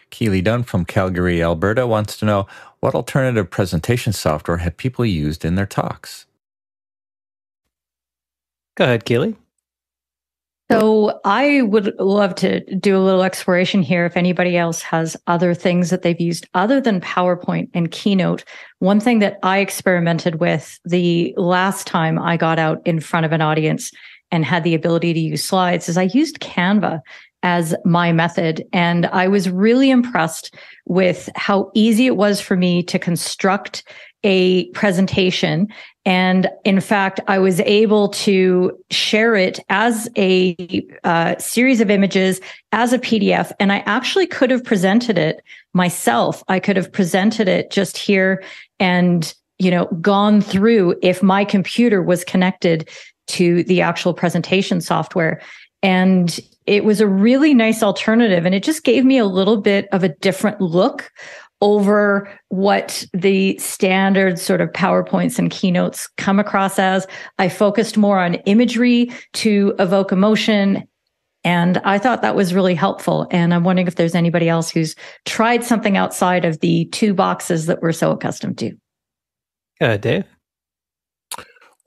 Keely Dunn from Calgary, Alberta wants to know what alternative presentation software have people used in their talks? Go ahead, Keely. So I would love to do a little exploration here. If anybody else has other things that they've used other than PowerPoint and Keynote, one thing that I experimented with the last time I got out in front of an audience and had the ability to use slides is I used Canva as my method. And I was really impressed with how easy it was for me to construct a presentation. And in fact, I was able to share it as a uh, series of images as a PDF. And I actually could have presented it myself. I could have presented it just here and, you know, gone through if my computer was connected to the actual presentation software. And it was a really nice alternative. And it just gave me a little bit of a different look over what the standard sort of PowerPoints and keynotes come across as. I focused more on imagery to evoke emotion. And I thought that was really helpful. And I'm wondering if there's anybody else who's tried something outside of the two boxes that we're so accustomed to. Uh, Dave?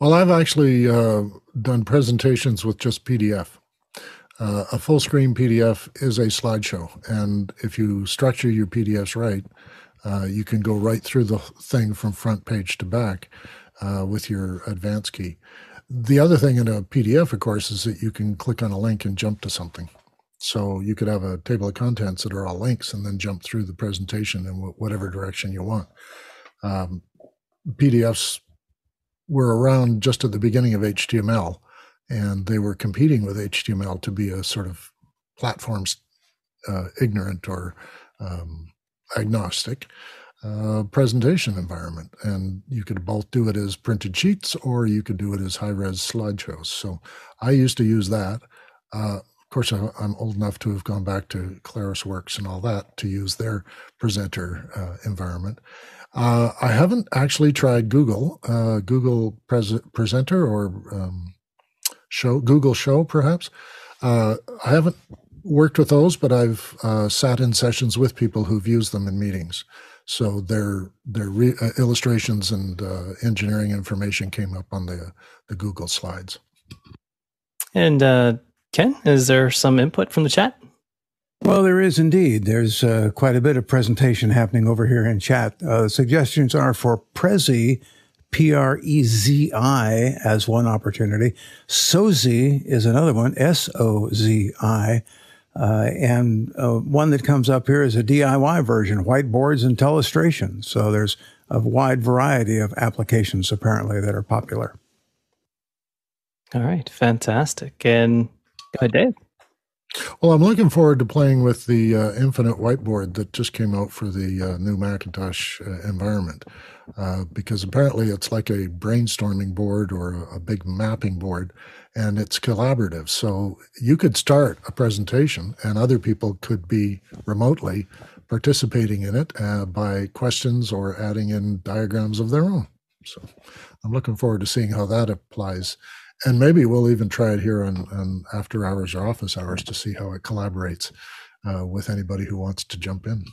Well, I've actually uh, done presentations with just PDF. Uh, a full screen PDF is a slideshow. And if you structure your PDFs right, uh, you can go right through the thing from front page to back uh, with your advanced key. The other thing in a PDF, of course, is that you can click on a link and jump to something. So you could have a table of contents that are all links and then jump through the presentation in whatever direction you want. Um, PDFs were around just at the beginning of HTML and they were competing with HTML to be a sort of platforms uh, ignorant or um, agnostic uh, presentation environment. And you could both do it as printed sheets or you could do it as high res slideshows. So I used to use that. Uh, of course, I'm old enough to have gone back to ClarisWorks and all that to use their presenter uh, environment. Uh, I haven't actually tried Google, uh, Google Pres- Presenter or um, Show, Google Show, perhaps. Uh, I haven't worked with those, but I've uh, sat in sessions with people who've used them in meetings. So their their re- uh, illustrations and uh, engineering information came up on the the Google slides. And uh, Ken, is there some input from the chat? Well, there is indeed. There's uh, quite a bit of presentation happening over here in chat. Uh, suggestions are for Prezi, P R E Z I, as one opportunity. Sozi is another one, S O Z I. Uh, and uh, one that comes up here is a DIY version, whiteboards and telestration. So there's a wide variety of applications apparently that are popular. All right, fantastic. And go ahead, Dave. Well, I'm looking forward to playing with the uh, Infinite Whiteboard that just came out for the uh, new Macintosh uh, environment, uh, because apparently it's like a brainstorming board or a, a, big mapping board, and it's collaborative. So you could start a presentation, and other people could be remotely participating in it uh, by questions or adding in diagrams of their own. So I'm looking forward to seeing how that applies and maybe we'll even try it here on, on after hours or office hours to see how it collaborates uh, with anybody who wants to jump in.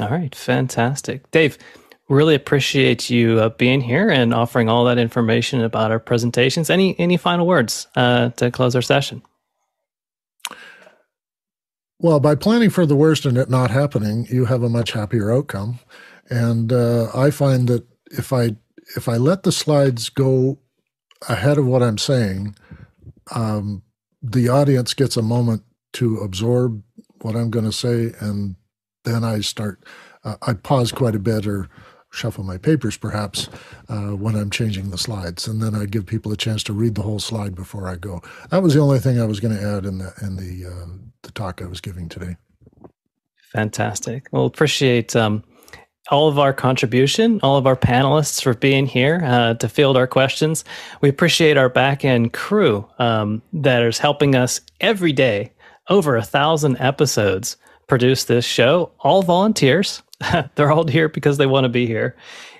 All right, fantastic, Dave. Really appreciate you uh, being here and offering all that information about our presentations. Any any final words uh, to close our session? Well, by planning for the worst and it not happening, you have a much happier outcome. And uh, I find that if I if I let the slides go ahead of what I'm saying, um, the audience gets a moment to absorb what I'm going to say, and then I start. Uh, I pause quite a bit or shuffle my papers, perhaps, uh, when I'm changing the slides, and then I give people a chance to read the whole slide before I go. That was the only thing I was going to add in the in the uh, the talk I was giving today. Fantastic. Well, appreciate um, all of our contribution, all of our panelists for being here uh, to field our questions. We appreciate our back end crew um, that is helping us every day, over a thousand episodes, produce this show. All volunteers. They're all here because they want to be here.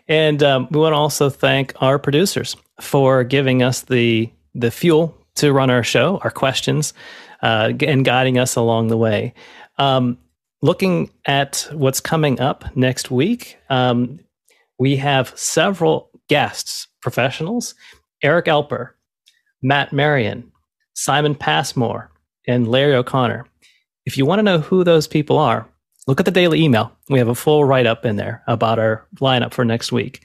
And um, we want to also thank our producers for giving us the the fuel to run our show, our questions, uh, and guiding us along the way. Um, looking at what's coming up next week, um, we have several guests, professionals Eric Alper, Matt Marion, Simon Passmore, and Larry O'Connor. If you want to know who those people are, look at the daily email. We have a full write up in there about our lineup for next week.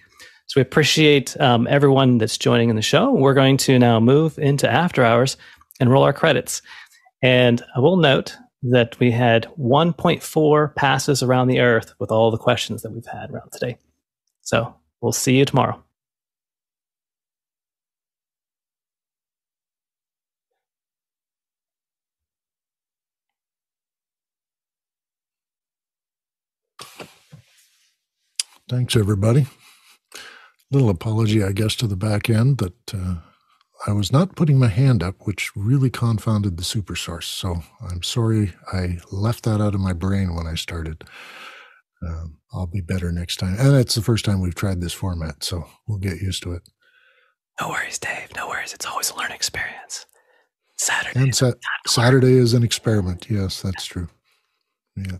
So we appreciate um, everyone that's joining in the show. We're going to now move into after hours and roll our credits. And I will note that we had 1.4 passes around the earth with all the questions that we've had around today. So we'll see you tomorrow. Thanks, everybody. Little apology, I guess, to the back end that uh, I was not putting my hand up, which really confounded the super source. So I'm sorry I left that out of my brain when I started. Um, I'll be better next time. And it's the first time we've tried this format, so we'll get used to it. No worries, Dave. No worries. It's always a learning experience. Saturday. And sa- Saturday is an experiment. Yes, that's true. Yeah.